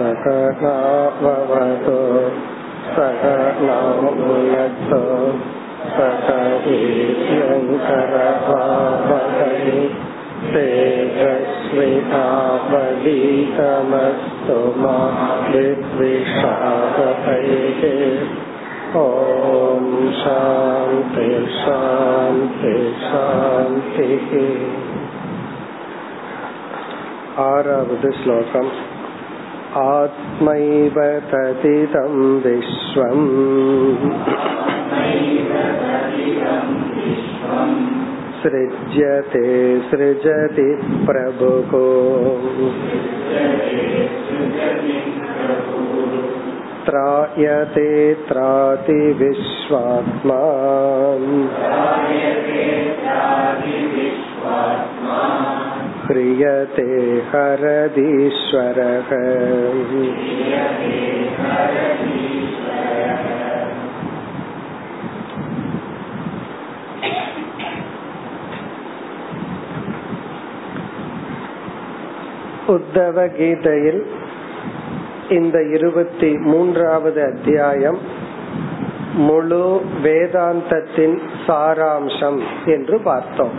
सकनाववतु सकनौ भुनक्तु सक ईश्यङ्करभावहै तेजस्विनावलीतमस्तु मा विद्विषावहैः ॐ शान्ति शान्ति शान्तिः आरवद् श्लोकम् आत्मैव तदिदं विश्वम्। सृज्यते सृजति प्रभुः त्रायते त्राति विश्वात्मा। ह्रियते हरदीश्वरः உத்தவ கீதையில் இந்த இருபத்தி மூன்றாவது அத்தியாயம் முழு வேதாந்தத்தின் சாராம்சம் என்று பார்த்தோம்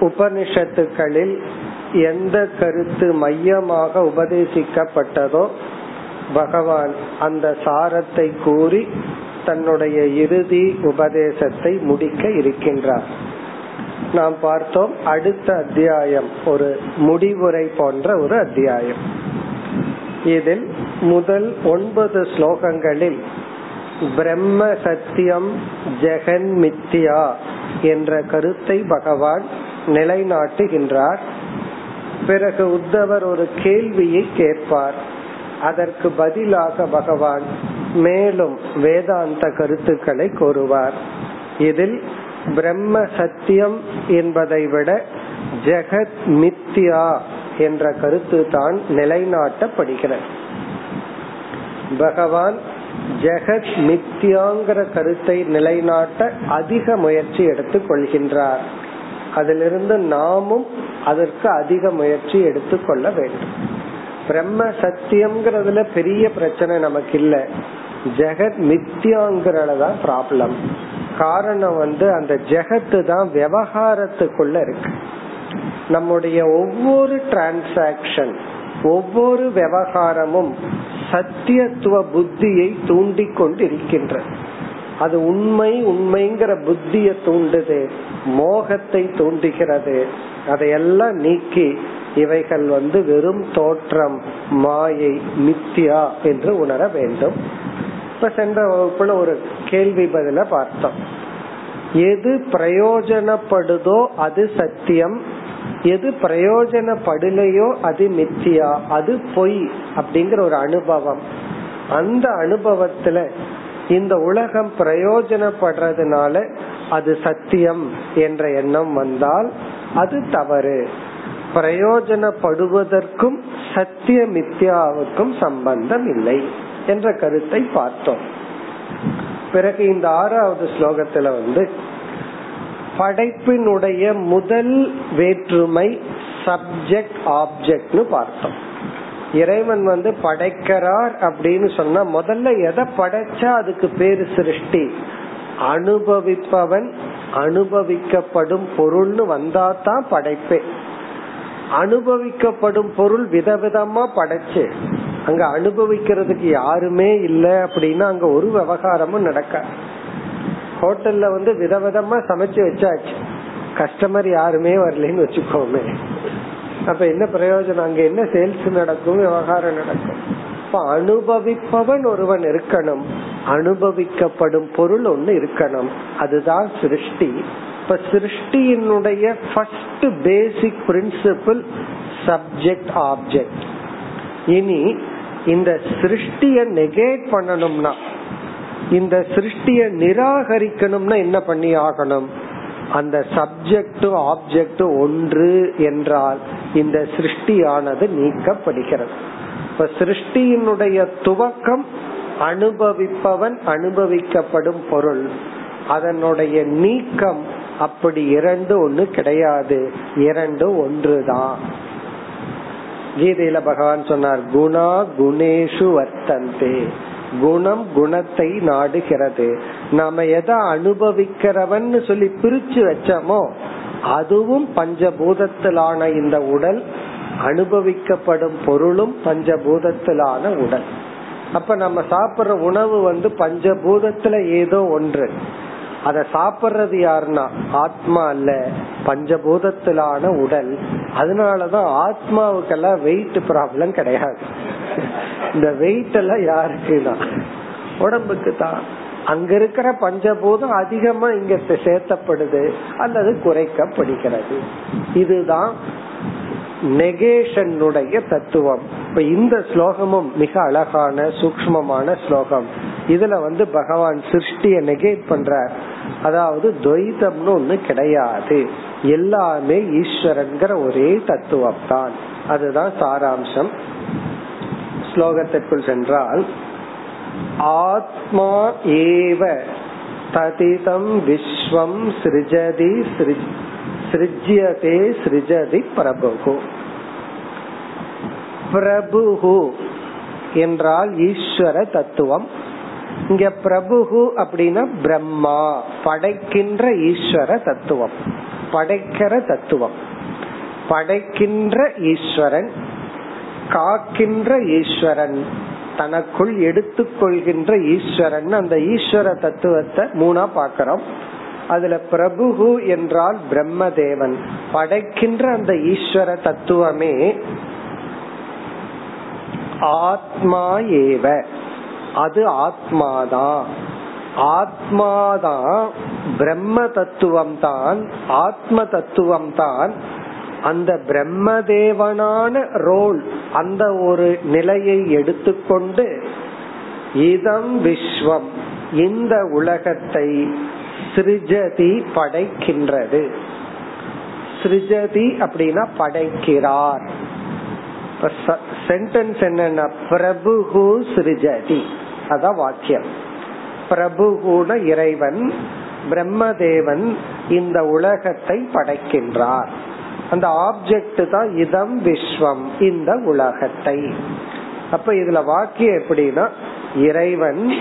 உபனிஷத்துக்களில் எந்த கருத்து மையமாக உபதேசிக்கப்பட்டதோ பகவான் அந்த சாரத்தை கூறி தன்னுடைய இறுதி உபதேசத்தை முடிக்க இருக்கின்றார். நாம் பார்த்தோம் அடுத்த அத்தியாயம் ஒரு முடிவுரை போன்ற ஒரு அத்தியாயம். இதில் முதல் ஒன்பது ஸ்லோகங்களில் பிரம்ம சத்தியம் ஜெகன் மித்தியா என்ற கருத்தை பகவான் நிலைநாட்டுகின்றார். பிறகு உத்தவர் ஒரு கேள்வியை கேட்பார். அதற்கு பதிலாக பகவான் மேலும் வேதாந்த கருத்துக்களை கூறுவார். இதில் பிரம்ம சத்தியம் என்பதை விட ஜெகத் மித்யா என்ற கருத்து தான் நிலைநாட்டப்படுகிறது. பகவான் ஜெகத் மித்யாங்கிற கருத்தை நிலைநாட்ட அதிக முயற்சி எடுத்துக் கொள்கின்றார். அதிலிருந்து நாமும் அதற்கு அதிக முயற்சி எடுத்துக்கொள்ள வேண்டும். பிரம்ம சத்தியம்ங்கிறதுல பெரிய பிரச்சனை நமக்கு இல்ல ஜெகத் மித்யாங்கிறதான் ப்ராப்ளம் காரணம் வந்து அந்த ஜெகத்து தான் விவகாரத்துக்குள்ள இருக்கு. நம்முடைய ஒவ்வொரு டிரான்சாக்சன் ஒவ்வொரு விவகாரமும் சத்தியத்துவ புத்தியை தூண்டி கொண்டு இருக்கின்றது அது உண்மை உண்மைங்கிற புத்திய தூண்டுது. மோகத்தை தூண்டுகிறது. அதையெல்லாம் நீக்கி இவைகள் வந்து வெறும் தோற்றம் மாயை மித்தியா என்று உணர வேண்டும். இப்ப சென்ற வகுப்புல ஒரு கேள்வி பதில பார்த்தோம். எது பிரயோஜனப்படுதோ அது சத்தியம். எது பிரயோஜனப்படலையோ அது மித்தியா. அது பொய் அப்படிங்கிற ஒரு அனுபவம். அந்த அனுபவத்துல இந்த உலகம் பிரயோஜனப்படுறதுனால அது சத்தியம் என்ற எண்ணம் வந்தால் அது தவறு. பிரயோஜனப்படுவதற்கும் சத்திய மித்யாவுக்கும் சம்பந்தம் இல்லை என்ற கருத்தை பார்த்தோம். பிறகு இந்த ஆறாவது ஸ்லோகத்துல வந்து படைப்பினுடைய முதல் வேற்றுமை சப்ஜெக்ட் ஆப்ஜெக்ட்னு பார்த்தோம். இறைவன் வந்து படைக்கிறார் அப்படின்னு சொன்னா முதல்ல எதை படைச்சா அதுக்கு பேரு சிருஷ்டி? அனுபவிப்பவன் அனுபவிக்கப்படும் பொருள்னு வந்தா தான் படைப்பே. அனுபவிக்கப்படும் பொருள் விதவிதமா படைச்சு. அங்க அனுபவிக்கிறதுக்கு யாருமே இல்லை அப்படின்னா அங்க ஒரு விவகாரமும் நடக்க. ஹோட்டல்ல வந்து விதவிதமா சமைச்சு வச்சாச்சு. கஸ்டமர் யாருமே வரலன்னு வச்சுக்கோமே. அப்ப என்ன பிரயோஜனம்? அங்க என்ன சேல்ஸ் நடக்கும்? விவகாரம் நடக்கும். இப்ப அனுபவிப்பவன் ஒருவன் இருக்கணும். அனுபவிக்கப்படும் பொருள் ஒண்ணு இருக்கணும். அதுதான் சிருஷ்டி. இப்ப சிருஷ்டியினுடைய first basic principle subject object இனி இந்த சிருஷ்டிய நெகேட் பண்ணணும்னா இந்த சிருஷ்டிய நிராகரிக்கணும்னா என்ன பண்ணி ஆகணும்? அந்த சப்ஜெக்ட் ஆப்ஜெக்ட் ஒன்று என்றால் இந்த சிருஷ்டியானது நீக்கப்படுகிறது. இப்ப சிருஷ்டியினுடைய துவக்கம் அனுபவிப்பவன் அனுபவிக்கப்படும் பொருள். அதனுடைய நீக்கம் அப்படி இரண்டு ஒண்ணு கிடையாது. இரண்டு ஒன்றுதான். கீதையில பகவான் சொன்னார் குணா குணேஷு வர்த்தந்தே. குணம் குணத்தை நாடுகிறது. நாம எதை அனுபவிக்கிறவன் சொல்லி பிரிச்சு வச்சோமோ அதுவும் பஞ்சபூதத்திலான இந்த உடல் அனுபவிக்கப்படும் பொருளும் பஞ்சபூதத்திலான உடல். அப்ப நம்ம சாப்பிடுற உணவு வந்து பஞ்சபூதத்துல ஏதோ ஒன்று. அத சாப்பிடுறது யாருன்னா? ஆத்மா அல்ல. பஞ்சபூதத்திலான உடல். அதனாலதான் ஆத்மாவுக்கெல்லாம் வெயிட் ப்ராப்ளம் கிடையாது. இந்த வெயிட் எல்லாம் யாருக்குன்னா? உடம்புக்கு தான் அங்க இருக்கிற பஞ்சபூதம் அதிகமா இங்க சேர்த்தப்படுது அல்லது குறைக்கப்படுகிறது. இதுதான் நெகேஷனுடைய தத்துவம். இப்ப இந்த ஸ்லோகமும் மிக அழகான சூக்மமான ஸ்லோகம். இதுல வந்து பகவான் சிருஷ்டிய நெகேட் பண்றார். அதாவது துவைதம்னு ஒண்ணு கிடையாது. எல்லாமே ஈஸ்வரன்கிற ஒரே தத்துவம் தான் அதுதான் சாராம்சம். ஸ்லோகத்திற்குள் சென்றால் ஆத்மா ஏவ ததிதம் விஸ்வம் சிருஜதி சிருஜ்யதே சிருஜதி பிரபு பிரபு என்றால் ஈஸ்வர தத்துவம். இங்க பிரபு அப்படின்னா பிரம்மா படைக்கின்ற ஈஸ்வர தத்துவம். படைக்கிற தத்துவம். படைக்கின்ற ஈஸ்வரன் காக்கின்ற ஈஸ்வரன் தனக்குள் எடுத்துக்கொள்கின்ற ஈஸ்வரன். அந்த ஈஸ்வர தத்துவத்தை மூணா பாக்கிறோம் அதுல பிரபுகு என்றால் பிரம்மதேவன். படைக்கின்ற அந்த ஈஸ்வர தத்துவமே ஆத்மா ஏவ. அது ஆத்மாதான் ஆத்மாதான் பிரம்ம தத்துவம் தான் ஆத்ம தத்துவம் தான் அந்த பிரம்மதேவனான ரோல் அந்த ஒரு நிலையை எடுத்துக்கொண்டு இதம் விஸ்வம். இந்த உலகத்தை சிருஜதி படைக்கின்றது. சிருஜதி அப்படின்னா படைக்கிறார். சென்டென்ஸ் என்னன்னா பிரபுகு சிருஜதி. அதான் வாக்கியம். பிரபுகுன இறைவன் பிரம்மதேவன் இந்த உலகத்தை படைக்கின்றார். அந்த ஆப்ஜெக்ட் தான் இதம் விஸ்வம் இந்த உலகத்தை. அப்ப இதுல வாக்கியம் எப்படின்னா இறைவன்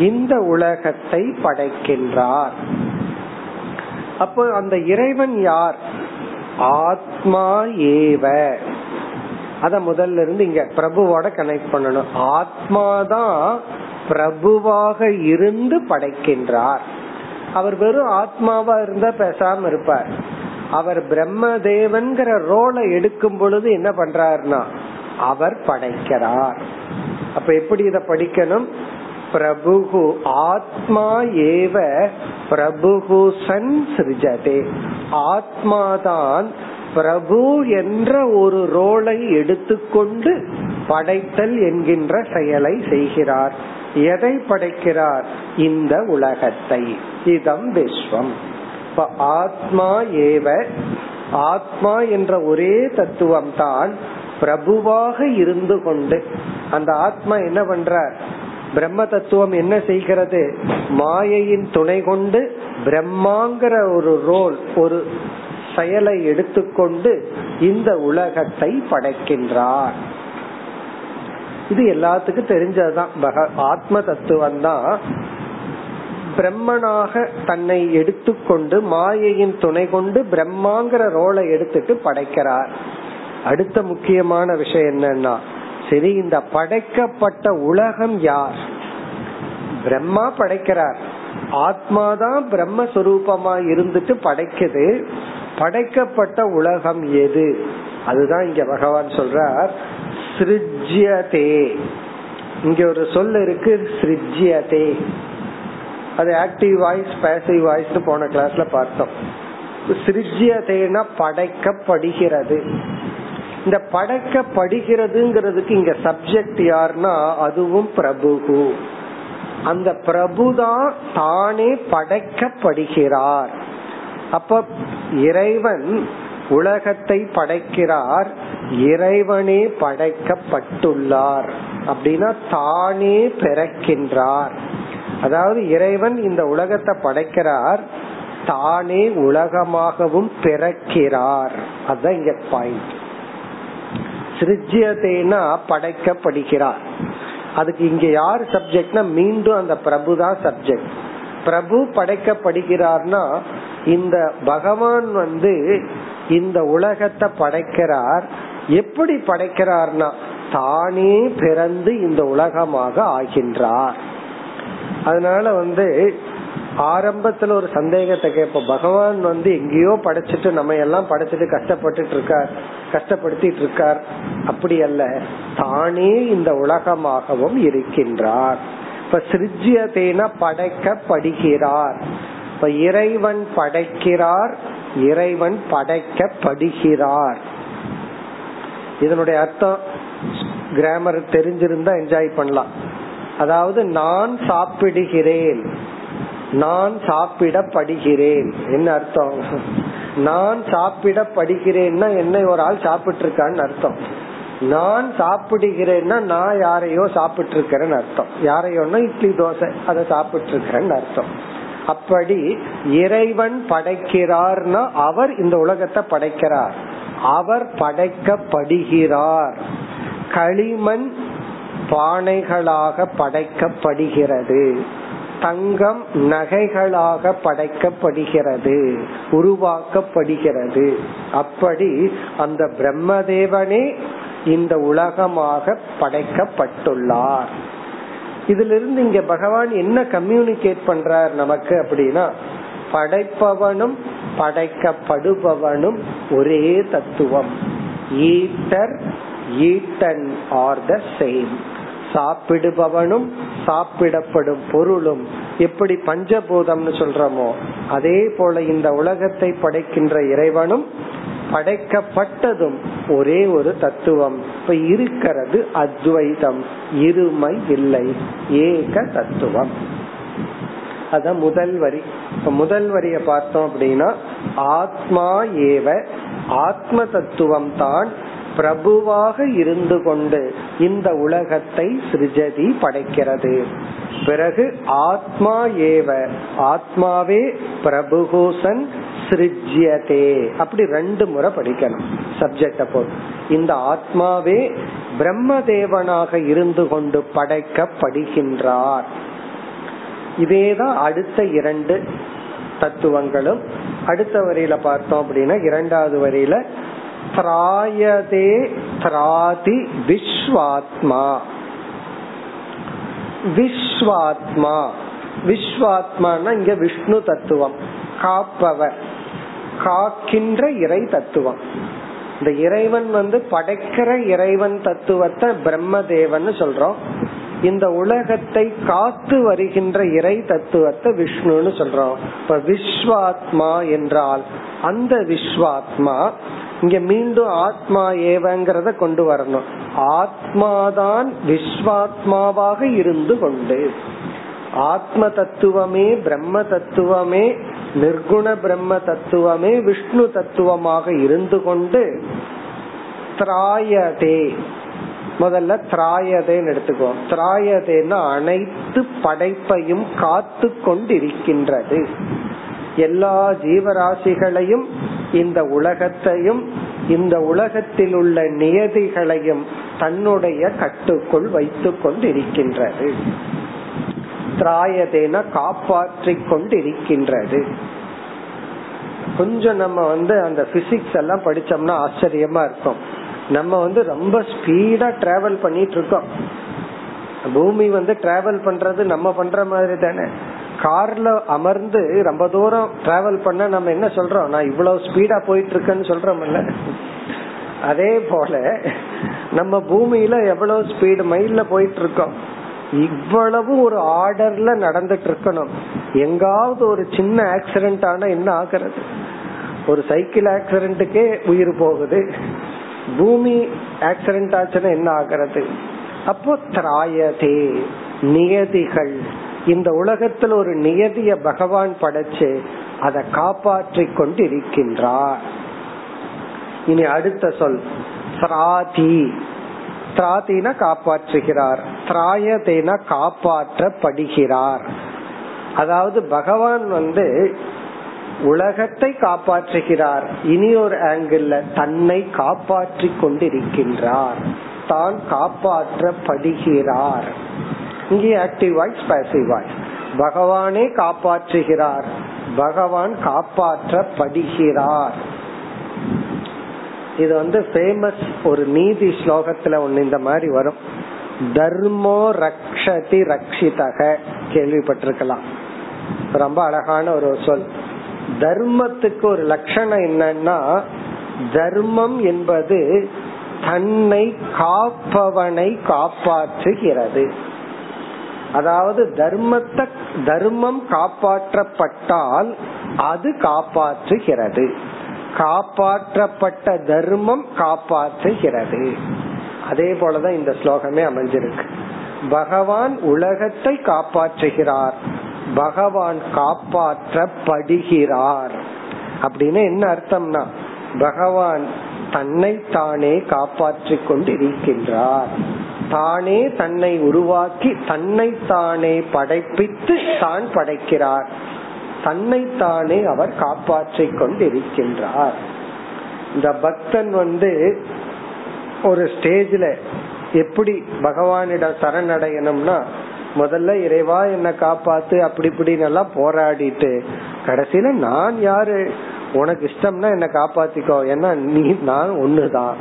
இந்த உலகத்தை படைக்கின்றார். அப்போ அந்த இறைவன் யார்? ஆத்மா ஏவ. அத முதல்ல இருந்து இங்க பிரபுவோட கனெக்ட் பண்ணணும். ஆத்மாதான் பிரபுவாக இருந்து படைக்கின்றார். அவர் வெறும் ஆத்மாவா இருந்தா பேசாம இருப்பார். அவர் பிரம்ம தேவன்கிற ரோலை எடுக்கும் பொழுது என்ன பண்றாருன்னா அவர் படைக்கிறார். அப்ப எப்படி இத படிக்கணும்? பிரபுகு ஆத்மா ஏவ பிரபுகு சன் சிருஜதே. ஆத்மாதான் பிரபு என்ற ஒரு ரோலை எடுத்துக்கொண்டு படைத்தல் என்கின்ற செயலை செய்கிறார். எதை படைக்கிறார்? இந்த உலகத்தை. இதம் விஸ்வம். இப்ப ஆத்மா ஏவ ஆத்மா என்ற ஒரே தத்துவம் தான் பிரபுவாக இருந்து கொண்டு அந்த ஆத்மா என்ன பண்ற பிரம்ம தத்துவம் என்ன செய்கிறது? மாயையின் துணை கொண்டு பிரம்மாங்கிற ஒரு ரோல் ஒரு செயலை எடுத்துக்கொண்டு இந்த உலகத்தை படைக்கின்றார். இது எல்லாத்துக்கும் தெரிஞ்சதுதான். ஆத்ம தத்துவம் தான் பிரம்மனாக தன்னை எடுத்துக்கொண்டு மாயையின் துணை கொண்டு பிரம்மாங்கிற ரோலை எடுத்துட்டு படைக்கிறார். அடுத்த முக்கியமான விஷயம் என்னன்னா சரி இந்த படைக்கப்பட்ட உலகம் யார்? பிரம்மா படைக்கிறார். ஆத்மாதான் பிரம்மஸ்வரூபமா இருந்துட்டு படைக்குது. படைக்கப்பட்ட உலகம் எது? அதுதான் இங்க பகவான் சொல்றார். சிருஜ்யதே. இங்க ஒரு சொல் இருக்கு சிருஜ்யதே. அது ஆக்டிவ் வாய்ஸ் பேசிவ் வாய்ஸ் போன கிளாஸ்ல பார்த்தோம். சிருஜ்யதேனா படைக்கப்படுகிறது. இந்த படைக்கப்படுகிறதுங்கிறதுக்கு இங்க சப்ஜெக்ட் யாருன்னா அதுவும் பிரபுகு. அந்த பிரபுதான் தானே படைக்கப்படுகிறார். அப்ப இறைவன் உலகத்தை படைக்கிறார் இறைவனே படைக்கப்பட்டுள்ளார். அப்படின்னா தானே பிறக்கின்றார். அதாவது இறைவன் இந்த உலகத்தை படைக்கிறார் தானே உலகமாகவும் பிறக்கிறார். அதுதான் இங்க பாயிண்ட் சிருஜ்யதேனா படைக்கப்படுகிறார். அதுக்கு இங்க யார் சப்ஜெக்ட்னா மீண்டும் அந்த பிரபு தான் சப்ஜெக்ட் பிரபு படைக்கப்படுகிறார்னா இந்த பகவான் வந்து இந்த உலகத்தை படைக்கிறார். எப்படி படைக்கிறார்னா தானே பிறந்து இந்த உலகமாக ஆகின்றார். அதனால வந்து ஆரம்பத்துல ஒரு சந்தேகத்தை கேட்போம். பகவான் வந்து எங்கேயோ படைச்சிட்டு நம்ம எல்லாம் படைச்சிட்டு கஷ்டப்பட்டு இருக்கார். கஷ்டப்படுத்திட்டு இருக்கார். அப்படி அல்ல. தானே இந்த உலகமாகவும் இருக்கின்றார். இப்ப சிருஜ்யதேன படைக்கப்படுகிறார். இப்ப இறைவன் படைக்கிறார் இறைவன் படைக்கப்படுகிறார். இதனுடைய அர்த்தம் கிராமர் தெரிஞ்சிருந்தா என்ஜாய் பண்ணலாம். அதாவது நான் சாப்பிடுகிறேன். நான் சாப்பிடப்படுகிறேன். என்ன அர்த்தம்? நான் சாப்பிடப்படுகிறேன்னா என்ன ஒரு ஆள் சாப்பிட்டு இருக்கான்னு அர்த்தம். நான் சாப்பிடுகிறேன்னா நான் யாரையோ சாப்பிட்டு இருக்கிறேன்னு அர்த்தம். யாரையோன்னா இட்லி தோசை அதை சாப்பிட்டு இருக்கிறேன்னு அர்த்தம். அப்படி இறைவன் படைக்கிறார்னா அவர் இந்த உலகத்தை படைக்கிறார். அவர் படைக்கப்படுகிறார். களிமண் பானைகளாக படைக்கப்படுகிறது. தங்கம் நகைகளாக படைக்கப்படுகிறது உருவாக்கப்படுகிறது. அப்படி அந்த பிரம்மதேவனே இந்த உலகமாக படைக்கப்பட்டுள்ளார். இதுல இருந்து இங்க பகவான் என்ன கம்யூனிகேட் பண்றார் நமக்கு அப்படின்னா படைப்பவனும் படைக்கப்படுபவனும் ஒரே தத்துவம். Eater eaten are the same சாப்பிடுபவனும் சாப்பிடப்படும் பொருளும் எப்படி பஞ்சபூதம்னு சொல்றோமோ அதே போல இந்த உலகத்தை படைக்கின்ற இறைவனும் படைக்கப்பட்டதும் ஒரே ஒரு தத்துவம். இப்ப இருக்கிறது அத்வைதம் இருமை இல்லை ஏக தத்துவம். அத முதல் வரி. இப்ப முதல் வரிய பார்த்தோம் அப்படின்னா ஆத்மா ஏவ ஆத்ம தத்துவம் தான் பிரபுவாக இருந்து கொண்டு இந்த உலகத்தை சிருஜதி படைக்கிறது. பிறகு ஆத்மா ஏவ ஆத்மாவே பிரபுகோசன் சிருஜ்யதே. அப்படி ரெண்டு முறை படிக்கணும் சப்ஜெக்ட போது இந்த ஆத்மாவே பிரம்மதேவனாக இருந்து கொண்டு படைக்கப்படுகின்றார். இதேதான் அடுத்த இரண்டு தத்துவங்களும். அடுத்த வரியில பார்த்தோம் அப்படின்னா இரண்டாவது வரியில திராயதே திராதி விஸ்வாத்மா. விஸ்வாத்மா. விஸ்வாத்மான்னா இங்க விஷ்ணு தத்துவம். காப்பவர். காக்கின்ற இறை தத்துவம். இந்த இறைவன் வந்து படைக்கிற இறைவன் தத்துவத்தை பிரம்மதேவன் சொல்றோம். இந்த உலகத்தை காத்து வருகின்ற இறை தத்துவத்தை விஷ்ணுன்னு சொல்றோம். இப்ப விஸ்வாத்மா என்றால் அந்த விஸ்வாத்மா இங்க மீண்டும் ஆத்மா ஏவங்கிறத கொண்டு வரணும். ஆத்மாதான் விஸ்வாத்மாவாக இருந்து கொண்டு. ஆத்ம தத்துவமே பிரம்ம தத்துவமே நிர்குண பிரம்ம தத்துவமே விஷ்ணு தத்துவமாக இருந்து கொண்டு திராயதே. முதல்ல திராயதேன்னு எடுத்துக்கோ திராயதேன்னா அனைத்து படைப்பையும் காத்து கொண்டிருக்கின்றது எல்லா ஜீவராசிகளையும் இந்த உலகத்தையும் இந்த உலகத்தில் உள்ள நியதிகளையும் தன்னுடைய கட்டுக்குள் வைத்துக் கொண்டிருக்கின்றது. திராயதேன காப்பாற்றி கொண்டிருக்கின்றது. கொஞ்சம் நம்ம வந்து அந்த பிசிக்ஸ் எல்லாம் படிச்சோம்னா ஆச்சரியமா இருக்கும். நம்ம வந்து ரொம்ப ஸ்பீடா டிராவல் பண்ணிட்டு இருக்கோம். பூமி வந்து டிராவல் பண்றது நம்ம பண்ற மாதிரி தானே. கார்ல அமர்ந்து ரொம்ப தூரம் டிராவல் பண்ண நம்ம என்ன சொல்றோம்? நான் இவ்வளவு ஸ்பீடா போயிட்டு இருக்கேன்னு சொல்றோம்ல. அதே போல நம்ம பூமியில எவ்வளவு ஸ்பீடு மைல்ல போயிட்டு இருக்கோம் இவ்வளவு ஒரு ஆர்டர்ல நடந்துட்டு இருக்கணும் எங்காவது ஒரு சின்ன ஆக்சிடென்ட் ஆனா என்ன ஆகுறது? ஒரு சைக்கிள் ஆக்சிடென்ட்டுக்கே உயிர் போகுது. பூமி ஆக்சிடென்ட் ஆச்சுன்னா என்ன ஆகிறது? அப்போ திராயதே நியதிகள். இந்த உலகத்துல ஒரு நியதிய பகவான் படைச்சு அதை காப்பாற்றி கொண்டு இருக்கின்றார் இனி அடுத்த சொல். திராதி. திராதின காப்பாற்றுகிறார். திராயதேன காப்பாற்றப்படுகிறார். அதாவது பகவான் வந்து உலகத்தை காப்பாற்றுகிறார். இனி ஒரு ஆங்கிள் தன்னை காப்பாற்றி கொண்டிருக்கின்றார். தான் காப்பாற்றப்படுகிறார். இங்கே ஆக்டிவ் வாய்ஸ் பேசிவ் வாய்ஸ் பகவானே காப்பாற்றுகிறார். பகவான் காப்பாற்றப்படுகிறார். இது வந்து ஃபேமஸ் ஒரு நீதி ஸ்லோகத்துல ஒண்ணு இந்த மாதிரி வரும். தர்மோ ரக்ஷதி ரக்ஷிதக. கேள்விப்பட்டிருக்கலாம். ரொம்ப அழகான ஒரு சொல். தர்மத்துக்கு ஒரு லட்சணம் என்னன்னா தர்மம் என்பது தன்னை காப்பவனை காப்பாற்றுகிறது. அதாவது தர்மத்தை தர்மம் காப்பாற்றப்பட்டால் அது காப்பாற்றுகிறது. காப்பாற்றப்பட்ட தர்மம் காப்பாற்றுகிறது. அதே போலதான் இந்த ஸ்லோகமே அமைஞ்சிருக்கு. பகவான் உலகத்தை காப்பாற்றுகிறார். பகவான் காப்பாற்றப்படுகிறார். அப்படின்னு என்ன அர்த்தம்னா பகவான் தன்னை தானே காப்பாற்றி கொண்டு இருக்கின்றார் தானே தன்னை உருவாக்கி தன்னை தானே படைப்பித்து தான் படைக்கிறார். தன்னை தானே அவர் காப்பாற்றி கொண்டிருக்கின்றார். இந்த பக்தன் வந்து ஒரு ஸ்டேஜ்ல எப்படி பகவானிடம் சரணடையணும்னா முதல்ல இறைவா என்ன காப்பாத்து அப்படி இப்படின்னு எல்லாம் போராடிட்டு கடைசியில நான் யாரு? உனக்கு இஷ்டம்னா என்ன காப்பாத்திக்கோ. ஏன்னா நீ நான் ஒண்ணுதான்.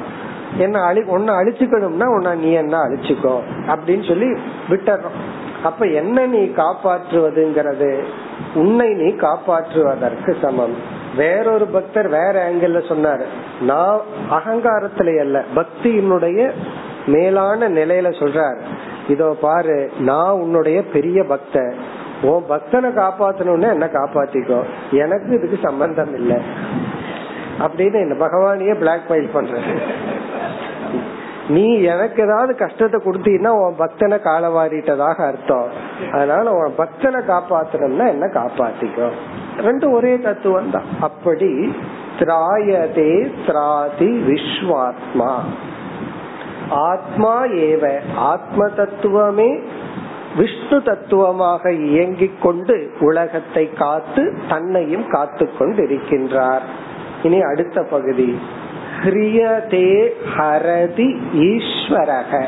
என்ன அழி உன்னை அழிச்சுக்கணும்னா உன்னை நீ என்ன அழிச்சுக்கோ அப்படின்னு சொல்லி விட்டுறோம் அப்ப என்ன நீ காப்பாற்றுவதுங்கிறது உன்னை நீ காப்பாற்றுவதற்கு சமம். வேறொரு பக்தர் வேற ஆங்கிள் சொன்னாரு. நான் அகங்காரத்துல அல்ல பக்தியினுடைய மேலான நிலையில சொல்றார். இதோ பாரு நான் உன்னுடைய பெரிய பக்தர். உன் பக்தனை காப்பாத்தணும்னு என்ன காப்பாத்திக்கோ? எனக்கு இதுக்கு சம்பந்தம் இல்லை. அப்படின்னு என்ன பகவானையே பிளாக்மெயில் பண்ற நீ எனக்கு ஏதாவது கஷ்டத்தை கொடுத்தீங்கன்னா உன் பக்தனை காலவாரிட்டதாக அர்த்தம். அதனால உன் பக்தனை காப்பாத்தணும்னா என்ன காப்பாத்திக்கும் ரெண்டு ஒரே தத்துவம் தான் அப்படி திராயதே திராதி விஸ்வாத்மா. ஆத்மா ஏவ ஆத்ம தத்துவமே விஷ்ணு தத்துவமாக இயங்கிக் கொண்டு உலகத்தை காத்து தன்னையும் காத்து கொண்டிருக்கின்றார். இனி அடுத்த பகுதி. ஹிரியதே ஹரதி ஈஸ்வரக.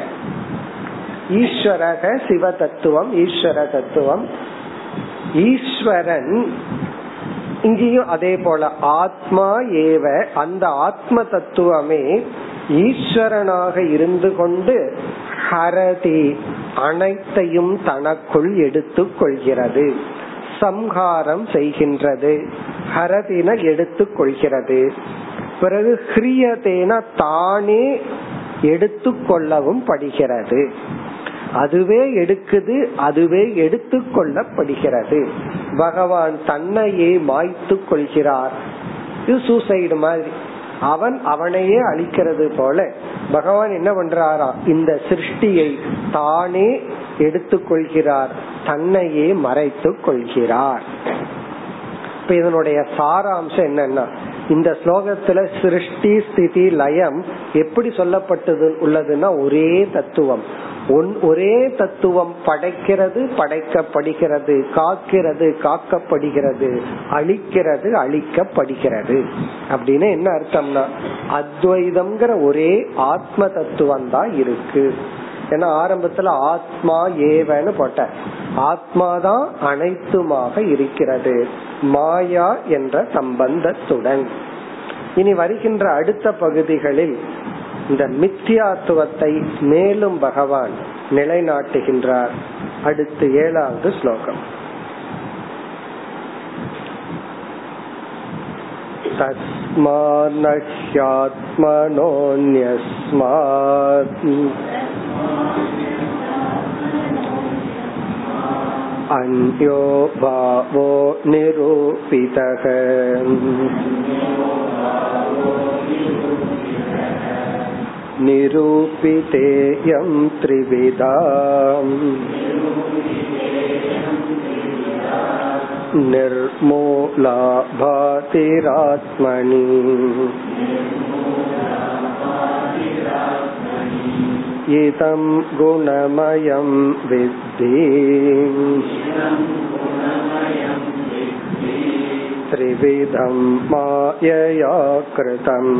ஈஸ்வரக சிவ தத்துவம் ஈஸ்வர தத்துவம். ஈஸ்வரன் இங்கேயும் அதே போல ஆத்மா ஏவ அந்த ஆத்ம தத்துவமே ஈஸ்வரனாக இருந்து கொண்டு ஹரதி அனைத்தையும் தனக்குள் எடுத்துக் கொள்கிறது. சம்ஹாரம் செய்கின்றது. ஹரதின எடுத்துக் கொள்கிறது. பிறகு ஹிரியதேன தானே எடுத்துக்கொள்ளவும் படுகிறது. அதுவே எடுக்குது அதுவே எடுத்துக்கொள்ளப்படுகிறது பகவான் தன்னையே மாய்த்து கொள்கிறார். இது சூசைடு மாதிரி. அவன் அவனையே அழிக்கிறது போல பகவான் என்ன பண்றாரா? இந்த சிருஷ்டியை தானே எடுத்துக்கொள்கிறார் தன்னையே மறைத்து கொள்கிறார். இப்ப இதனுடைய சாராம்சம் என்னன்னா இந்த ஸ்லோகத்துல சிருஷ்டி ஸ்திதி லயம் எப்படி சொல்லப்பட்டது உள்ளதுன்னா ஒரே தத்துவம். ஒரே தத்துவம் படைக்கிறது படைக்கப்படுகிறது காக்கிறது காக்கப்படுகிறது அழிக்கிறது அழிக்கப்படுகிறது. அப்படின்னு என்ன அர்த்தம்னா அத்வைதம்ங்கிற ஒரே ஆத்ம தத்துவம் தான் இருக்கு. ஏன்னா ஆரம்பத்துல ஆத்மா ஏவன்னு போட்ட. ஆத்மாதான் அனைத்துமாக இருக்கிறது. மாயா என்ற சம்பந்தத்துடன் இனி வருகின்ற அடுத்த பகுதிகளில் இந்த மித்தியாத்துவத்தை மேலும் பகவான் நிலைநாட்டுகின்றார் அடுத்து ஏழாவது ஸ்லோகம் तस्मान्नह्यात्मनोऽन्यस्मात् अन्यो भावो निरूपितः निरूपितेयं त्रिविधा निर्मूला भातिरात्मनि इदं गुणमयं विद्धि त्रिविधं मायया कृतम्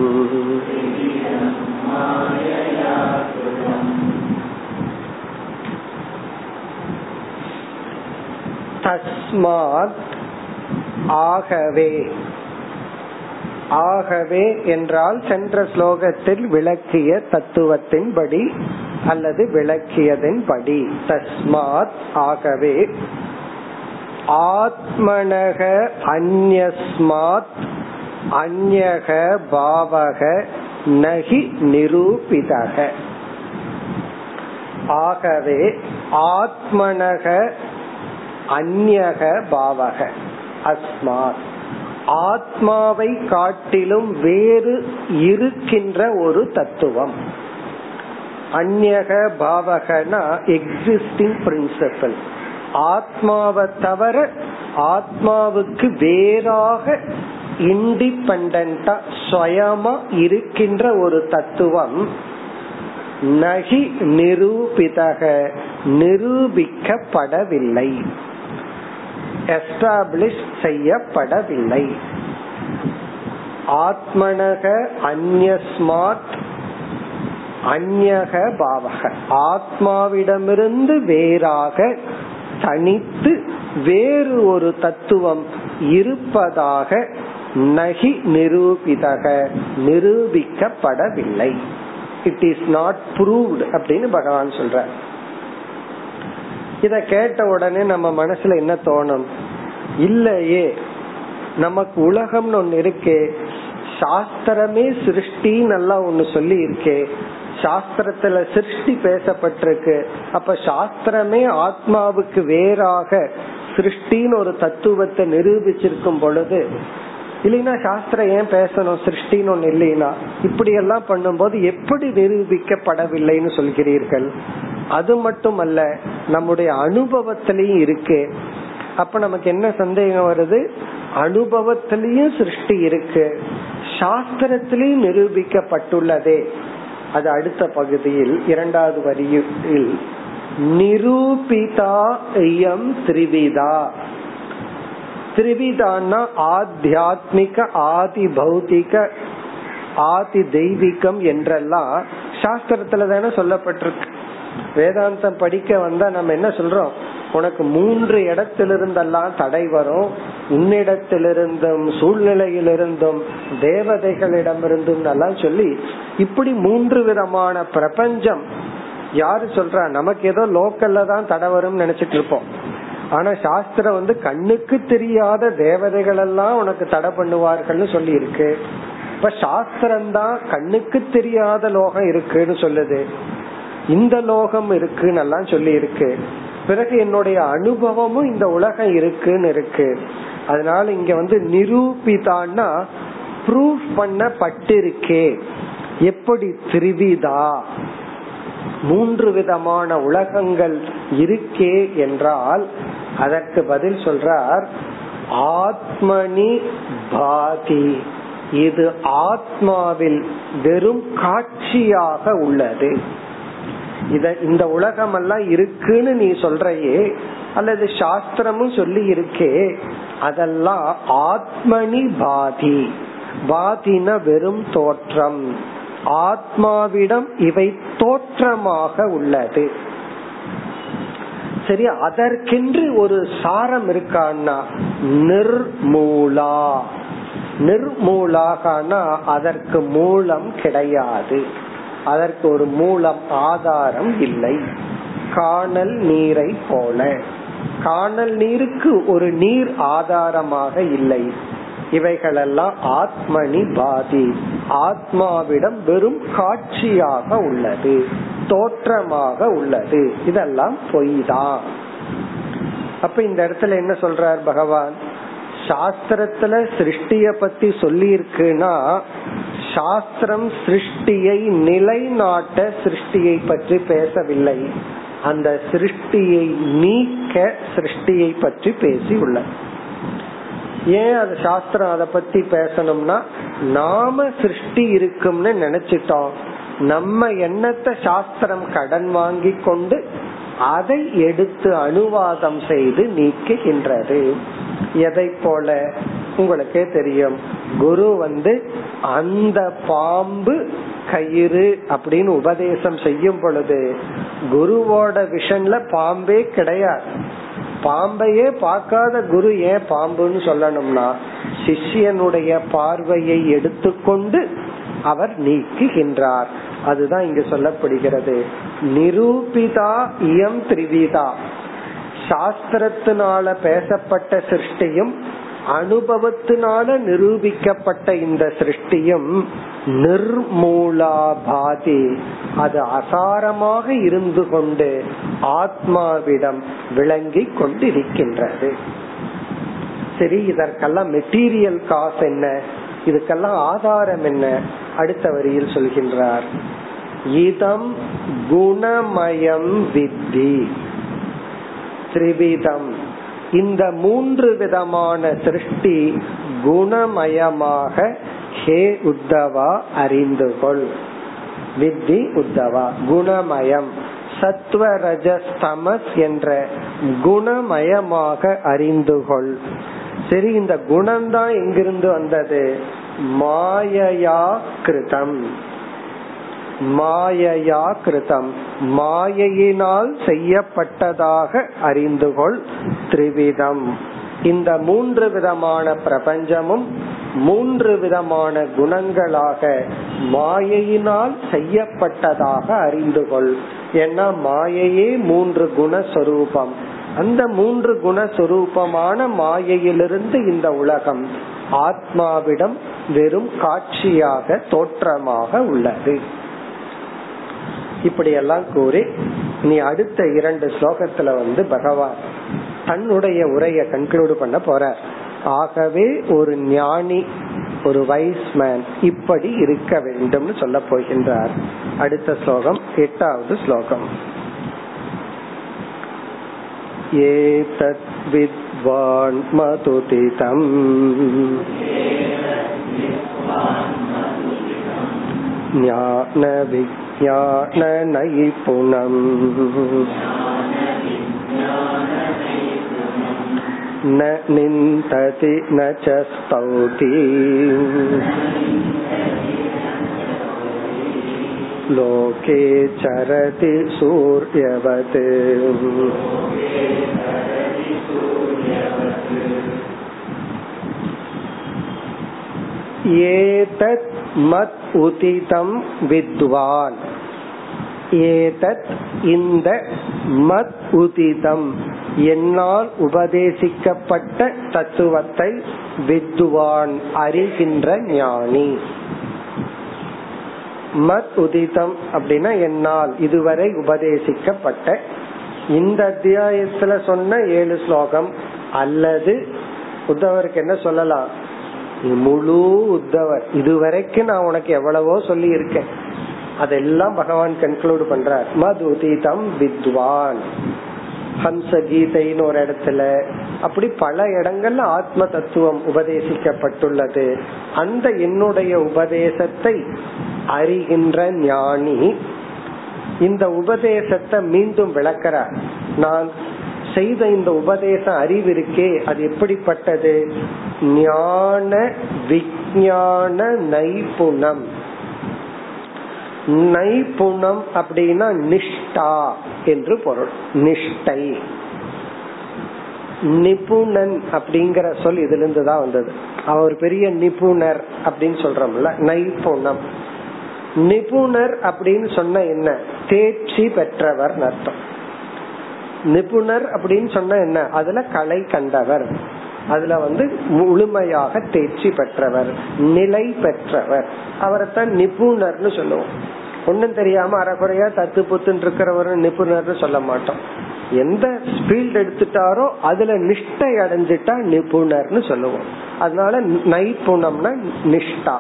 தஸ்மாத் ஆகவே ஆகவே என்றால் சென்ற ஸ்லோகத்தில் விளக்கிய தத்துவத்தின்படி அல்லது விளக்கியதன்படி. தஸ்மாத் ஆகவே ஆத்மனக அந்யஸ்மாத் அந்யக பாவக நகி நிரூபிதக. ஆகவே ஆத்மனக அந்யக பாவக. அஸ்மாத். ஆத்மாவை காட்டிலும் வேறு இருக்கின்ற ஒரு தத்துவம். அந்யக பாவகனா எக்ஸிஸ்டிங் பிரின்சிபல் ஆத்மாவை தவிர ஆத்மாவுக்கு வேறாக இண்டிபெண்டா சுயமா இருக்கின்ற ஒரு தத்துவம் நகி நிரூபிதக நிரூபிக்கப்படவில்லை. எஸ்டாப்ளிஷ் செய்யப்படவில்லை. ஆத்மனக அந்யஸ்மாத் அந்யக பாவக. ஆத்மாவிடமிருந்து வேறாக தனித்து வேறு ஒரு தத்துவம் இருப்பதாக நகி நிரூபிதக நிரூபிக்கப்படவில்லை. இட் இஸ் நாட் ப்ரூவ்ட் அப்படின்னு பகவான் சொல்ற இத கேட்ட உடனே நம்ம மனசுல என்ன தோணும்? இல்லையே நமக்கு உலகம்னு ஒண்ணு இருக்கே சாஸ்திரமே சிருஷ்டி நல்லா ஒண்ணு சொல்லி இருக்கே சாஸ்திரத்துல சிருஷ்டி பேசப்பட்டிருக்கு அப்ப சாஸ்திரமே ஆத்மாவுக்கு வேறாக சிருஷ்டின்னு ஒரு தத்துவத்தை நிரூபிச்சிருக்கும் பொழுது இல்லைன்னா சாஸ்திரம் ஏன் பேசணும் சிருஷ்டின்னு ஒண்ணு இல்லைன்னா? இப்படி எல்லாம் பண்ணும்போது எப்படி நிரூபிக்கப்படவில்லைன்னு சொல்கிறீர்கள்? அது மட்டுமல்ல நம்முடைய அனுபவத்திலையும் இருக்கு. அப்ப நமக்கு என்ன சந்தேகம் வருது? அனுபவத்திலையும் சிருஷ்டி இருக்கு. சாஸ்திரத்திலையும் நிரூபிக்கப்பட்டுள்ளதே. அது அடுத்த பகுதியில் இரண்டாவது வரியில். நிரூபிதா எம் திரிவிதா. திரிவிதான்னா ஆத்தியாத்மிக ஆதி பௌத்திக ஆதி தெய்வீகம் என்றெல்லாம் சாஸ்திரத்துல தானே சொல்லப்பட்டிருக்கு. வேதாந்தம் படிக்க வந்தா நம்ம என்ன சொல்றோம்? உனக்கு மூன்று இடத்திலிருந்தெல்லாம் தடை வரும். உன்னிடத்திலிருந்தும் சூழ்நிலையிலிருந்தும் தேவதைகளிடமிருந்தும் எல்லாம் சொல்லி இப்படி மூன்று விதமான பிரபஞ்சம். யாரு சொல்றா? நமக்கு ஏதோ லோக்கல்ல தான் தடை வரும் நினைச்சிட்டு இருப்போம். ஆனா சாஸ்திரம் வந்து கண்ணுக்கு தெரியாத தேவதைகள் எல்லாம் உனக்கு தடை பண்ணுவார்கள்னு சொல்லி இருக்கு இப்ப சாஸ்திரம் தான் கண்ணுக்கு தெரியாத லோகம் இருக்குன்னு சொல்லுது. இந்த லோகம் இருக்குன்னு எல்லாம் சொல்லி இருக்கு பிறகு என்னுடைய அனுபவமும் இந்த உலகம் இருக்குன்னு இருக்கு. அதனால இங்க வந்து நிரூபிதான்னா ப்ரூஃப் பண்ணப்பட்டிருக்கே. எப்படி திரிவிதா? மூன்று விதமான உலகங்கள் இருக்கே என்றால் அதற்கு பதில் சொல்றார் ஆத்மனி பாதி. இது ஆத்மாவில் வெறும் காட்சியாக உள்ளது. இத இந்த உலகம் எல்லாம் இருக்குன்னு நீ சொல்றையே அல்லது சாஸ்திரமும் சொல்லி இருக்கே அதெல்லாம் ஆத்மனி பாதி பாதின வெறும் தோற்றம். ஆத்மாவிடம் இவை தோற்றமாக உள்ளது. சரி அதற்கென்று ஒரு சாரம் இருக்கான்னா நிர்மூலா. நிர்மூலாகனா அதற்கு மூலம் கிடையாது. அதற்கு ஒரு மூலம் ஆதாரம் இல்லை. காணல் நீரை போல. காணல் நீருக்கு ஒரு நீர் ஆதாரமாக இல்லை. இவைகளெல்லாம் ஆத்மனி பாதி ஆத்மாவிடம் வெறும் காட்சியாக உள்ளது தோற்றமாக உள்ளது. இதெல்லாம் பொய் தான் அப்ப இந்த இடத்துல என்ன சொல்றார் பகவான்? சாஸ்திரத்துல சிருஷ்டிய பத்தி சொல்லி இருக்குன்னா சாஸ்திரம் சிருஷ்டியை நிலைநாட்ட சிருஷ்டியை பற்றி பேசவில்லை. அந்த சிருஷ்டியை நீக்க சிருஷ்டியை பற்றி பேசி உள்ளது ஏன் அது சாஸ்திரம் அதை பத்தி பேசணும்னா நாம சிருஷ்டி இருக்கும்னு நினைச்சிட்டோம். நம்ம எண்ணத்தை சாஸ்திரம் கடன் வாங்கி கொண்டு அதை எடுத்து அனுவாதம் செய்து நீக்குகின்றது. எதை போல? உங்களுக்கே தெரியும். குரு வந்து அந்த பாம்பு கயிறு அப்படின்னு உபதேசம் செய்யும் பொழுது குருவோட விஷன்ல பாம்பே கிடையாது. பாம்பையே பார்க்காத குரு ஏன் பாம்புன்னு சொல்லணும்னா சிஷ்யனுடைய பார்வையை எடுத்துக்கொண்டு அவர் நீக்குகின்றார். அதுதான் இங்கு சொல்லப்படுகிறது. நிரூபிதா இயம் திரிவிதா. சாஸ்திரத்தினால பேசப்பட்ட சிருஷ்டியும் அனுபவத்தினால நிரூபிக்கப்பட்ட இந்த சிருஷ்டியும் நிர்மூலாபாதி. அது அசாரமாக இருந்து கொண்டு ஆத்மாவிடம் விளங்கி கொண்டிருக்கின்றது. சரி இதற்கெல்லாம் மெட்டீரியல் காஸ் என்ன? இதுக்கெல்லாம் ஆதாரம் என்ன? அடுத்த வரியில் சொல்கின்றார். இதம் குணமயம் வித்தி. திரிவிதம். இந்த மூன்று விதமான சிருஷ்டி குணமயமாக ஹே உத்தவா அறிந்து கொள் வித்தி உத்தவா குணமயம். சத்வரஜஸ்தமஸ் என்ற குணமயமாக அறிந்து கொள் சரி இந்த குணம்தான் எங்கிருந்து வந்தது? மாயையா கிருதம் மாயையா கிருதம் மாயையினால் செய்யப்பட்டதாக அறிந்து கொள் திரிவிதம். இந்த மூன்று விதமான பிரபஞ்சமும் மூன்று விதமான குணங்களாக மாயையினால் செய்யப்பட்டதாக அறிந்து கொள் ஏன்னா மாயையே மூன்று குணஸ்வரூபம். அந்த மூன்று குணஸ்வரூபமான மாயையிலிருந்து இந்த உலகம் ஆத்மாவிடம் வெறும் காட்சியாக தோற்றமாக உள்ளது. இப்படியெல்லாம் கூறி நீ அடுத்த இரண்டு ஸ்லோகத்துல வந்து பகவான் தன்னுடைய உரைய கன்க்ளூட் பண்ண போற ஆகவே ஒரு ஞானி ஒரு வைஸ் மேன் இப்படி இருக்க வேண்டும்னு சொல்ல போகின்றார் அடுத்த ஸ்லோகம் எட்டாவது ஸ்லோகம் एतत् विद्वान् मधुदितम् ज्ञानविज्ञाननैपुणम् न निन्दति न च स्तौति लोके चरति सूर्यवत् ஏதத் மத் உதிதம் வித்வான் ஏதத் இந்த மத் உதிதம். என்னால் உபதேசிக்கப்பட்ட தத்துவத்தை வித்வான் அறிகின்ற ஞானி. மத் உதிதம் அப்படின்னா என்னால் இதுவரை உபதேசிக்கப்பட்ட. இந்த அத்தியாயத்துல சொன்ன ஏழு ஸ்லோகம் அல்லது உத்தவருக்கு என்ன சொல்லலாம்? முழு உத்தவர். இதுவரைக்கும் நான் உனக்கு எவ்வளவோ சொல்லி இருக்கேன் அதெல்லாம் பகவான் கன்க்ளூட் பண்றார். மதுதிதம் வித்வான். ஹம்ச கீதைன்னு ஒரு இடத்துல அப்படி பல இடங்கள்ல ஆத்ம தத்துவம் உபதேசிக்கப்பட்டுள்ளது. அந்த என்னுடைய உபதேசத்தை அறிகின்ற ஞானி இந்த உபதேசத்தை மீண்டும் விளக்கிறார். நான் செய்த இந்த உபதேச அறிவு இருக்கே அது எப்படிப்பட்டது? ஞான விஞ்ஞான நைபுணம். நைபுணம் அப்படின்னா நிஷ்டா என்று பொருள். நிஷ்டை. நிபுணன் அப்படிங்கிற சொல் இதுல இருந்து தான் வந்தது அவர் பெரிய நிபுணர் அப்படின்னு சொல்றோம்ல நைபுணம். நிபுணர் அப்படின்னு சொன்ன என்ன? தேர்ச்சி பெற்றவர் அர்த்தம். நிபுணர் அப்படின்னு சொன்ன என்ன? அதுல கலை கண்டவர். அதுல வந்து முழுமையாக தேர்ச்சி பெற்றவர் நிலை பெற்றவர். அவரைத்தான் நிபுணர்னு சொல்லுவோம். ஒன்னும் தெரியாம அறகுறையா தத்து புத்துன்னு இருக்கிறவர் நிபுணர்னு சொல்ல மாட்டோம். எந்த ஃபீல்ட் எடுத்துட்டாரோ அதுல நிஷ்டை அடைஞ்சிட்டா நிபுணர்னு சொல்லுவோம். அதனால நைபுணம்னா நிஷ்டா.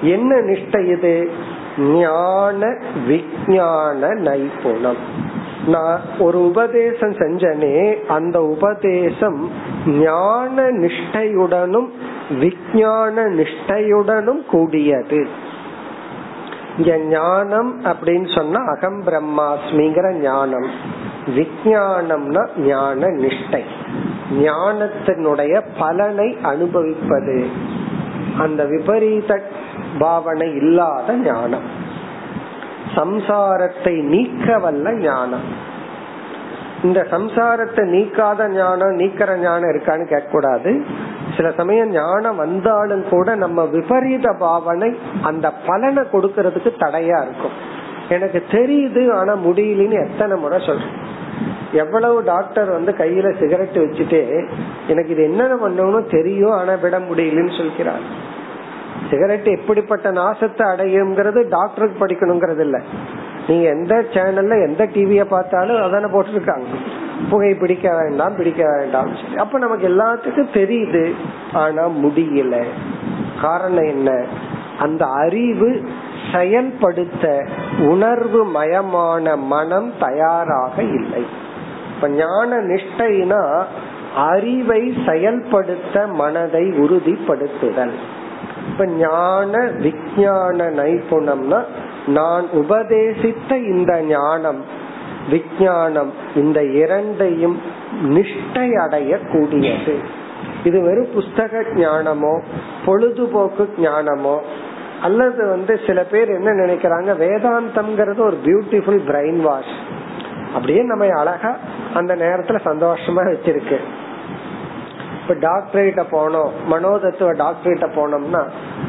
என்ன நிஷ்டை இது? ஞான விஞ்ஞான நைபுணம் நான் ஒரு உபதேசம் செஞ்சனே அந்த உபதேசம் ஞான நிஷ்டையுடனும் விஞ்ஞான நிஷ்டையுடனும் கூடியது. இங்க ஞானம் அப்படின்னு சொன்னா அகம் பிரம்மாஸ்மிங்கிற ஞானம். விஜயானம்னா ஞான நிஷ்டை. ஞானத்தினுடைய பலனை அனுபவிப்பது. அந்த விபரீத பாவனை இல்லாத ஞானம். சம்சாரத்தை நீக்க வல்ல ஞானம். இந்த சம்சாரத்தை நீக்காத ஞானம் நீக்கிற ஞானம் இருக்கான்னு கேட்க கூடாது சில சமயம் ஞானம் வந்தாலும் கூட நம்ம விபரீத பாவனை அந்த பலனை கொடுக்கறதுக்கு தடையா இருக்கும். எனக்கு தெரியுது ஆனா முடியலன்னு எத்தனை முறை சொல்றேன். எவ்வளவு டாக்டர் வந்து கையில சிகரெட் வச்சுட்டு எனக்கு இது என்னென்ன பண்ணணும் தெரியும் ஆனா விட முடியலன்னு சொல்கிறார். சிகரெட் எப்படிப்பட்ட நாசத்தை அடையுங்கிறது டாக்டருக்கு படிக்கணுங்கிறது இல்ல நீங்க எந்த சேனல்ல எந்த டிவிய பார்த்தாலும் அதான போட்டிருக்காங்க. புகை பிடிக்க வேண்டாம் பிடிக்க வேண்டாம் சொல்லி. அப்ப நமக்கு எல்லாத்துக்கும் தெரியுது. ஆனா முடியல. காரணம் என்ன? அந்த அறிவு செயல்படுத்த உணர்வு மயமான மனம் தயாராக இல்லை. இப்ப ஞான நிஷ்டைனா அறிவை செயல்படுத்த மனதை உறுதிப்படுத்துதல். இப்ப ஞான விஞ்ஞான நைபுணம்னா நான் உபதேசித்த இந்த ஞானம் விஞ்ஞானம் இந்த இரண்டையும் நிஷ்டை அடைய கூடியது இது வெறும் புஸ்தக ஞானமோ பொழுதுபோக்கு ஞானமோ அல்லது வந்து சில பேர் என்ன நினைக்கிறாங்க வேதாந்தம்ங்கிறது ஒரு பியூட்டிஃபுல் பிரெயின் வாஷ் அப்படியே நம்ம அழகா அந்த நேரத்துல சந்தோஷமா வச்சிருக்கு. இப்ப போனோம் மனோதத்துவ டாக்டர் கிட்ட போனோம்னா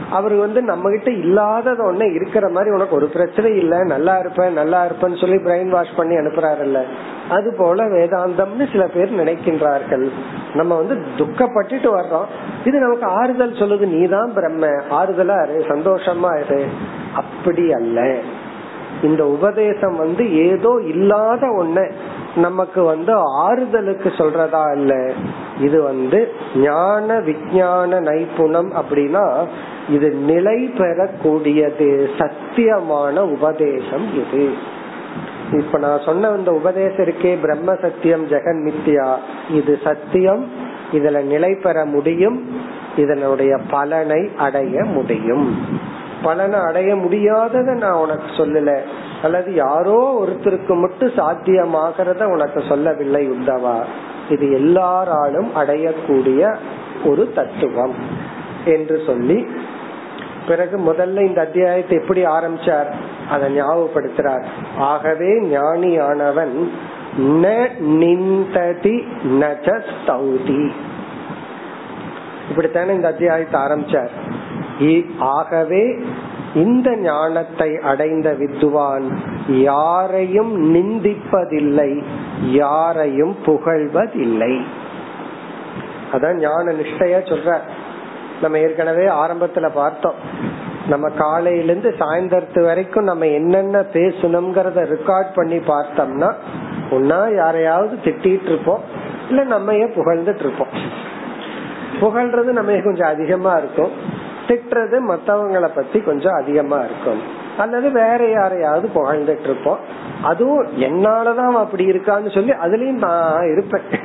அவரு வந்து நம்ம கிட்ட இல்லாதது ஒண்ணு இருக்கிற மாதிரி உனக்கு ஒரு பிரச்சனை இல்ல நல்லா இருப்ப நல்லா இருப்பேன்னு சொல்லி பிரெயின் வாஷ் பண்ணி அனுப்புறாருல்ல. அது போல வேதாந்தம்னு சில பேர் நினைக்கின்றார்கள். நம்ம வந்து துக்கப்பட்டுட்டு வர்றோம். இது நமக்கு ஆறுதல் சொல்லுது நீதான் பிரம்ம ஆறுதலா இரு சந்தோஷமா இரு. அப்படி அல்ல. இந்த உபதேசம் வந்து ஏதோ இல்லாத ஒண்ணு. நமக்கு வந்து ஆறுதலுக்கு சொல்றதா இல்ல? இது வந்து ஞான விஞ்ஞான நைப்புணம் அப்படின்னா இது நிலை பெறக்கூடியது சத்தியமான உபதேசம் இது. இப்ப நான் சொன்ன இந்த உபதேசம் இருக்கே பிரம்ம சத்தியம் ஜெகன் மித்யா. இது சத்தியம் இதுல நிலை பெற முடியும் இதனுடைய பலனை அடைய முடியும். பலனை அடைய முடியாததை நான் உனக்கு சொல்லல. அல்லது யாரோ ஒருத்தருக்கு மட்டும் சாத்தியமாகிறத உனக்கு சொல்லவில்லை உத்தவா இது எல்லாராலும் அடையக்கூடிய ஒரு தத்துவம் என்று சொல்லி பிறகு முதல்ல இந்த அத்தியாயத்தை எப்படி ஆரம்பிச்சார்? அதை ஞாபகப்படுத்துறார். ஆகவே ஞானியானவன் ந நிந்ததி நச்ச ஸ்தௌதி இப்படித்தானே இந்த அத்தியாயத்தை ஆரம்பிச்சார். ஆகவே இந்த ஞானத்தை அடைந்த வித்துவான் யாரையும் நிந்திப்பதில்லை யாரையும் புகழ்வதில்லை. அதான் ஞான நிஷ்டைய சொல்ற. நம்ம ஏற்கனவே ஆரம்பத்துல பார்த்தோம். நம்ம காலையிலிருந்து சாயந்தரத்து வரைக்கும் நம்ம என்னென்ன பேசணுங்கிறத ரெக்கார்ட் பண்ணி பார்த்தோம்னா ஒன்னா யாரையாவது திட்டிட்டு இருப்போம் இல்ல நம்ம புகழ்ந்துட்டு இருப்போம். புகழ்றது நம்ம கொஞ்சம் அதிகமா இருக்கும். திட்டுறது மத்தவங்களை பத்தி கொஞ்சம் அதிகமா இருக்கும். அல்லது வேற யாரையாவது புகழ்ந்துட்டு இருப்போம் அதுவும் என்னாலதான் அப்படி இருக்கான்னு சொல்லி அதுலயும் நான் இருப்பேன்.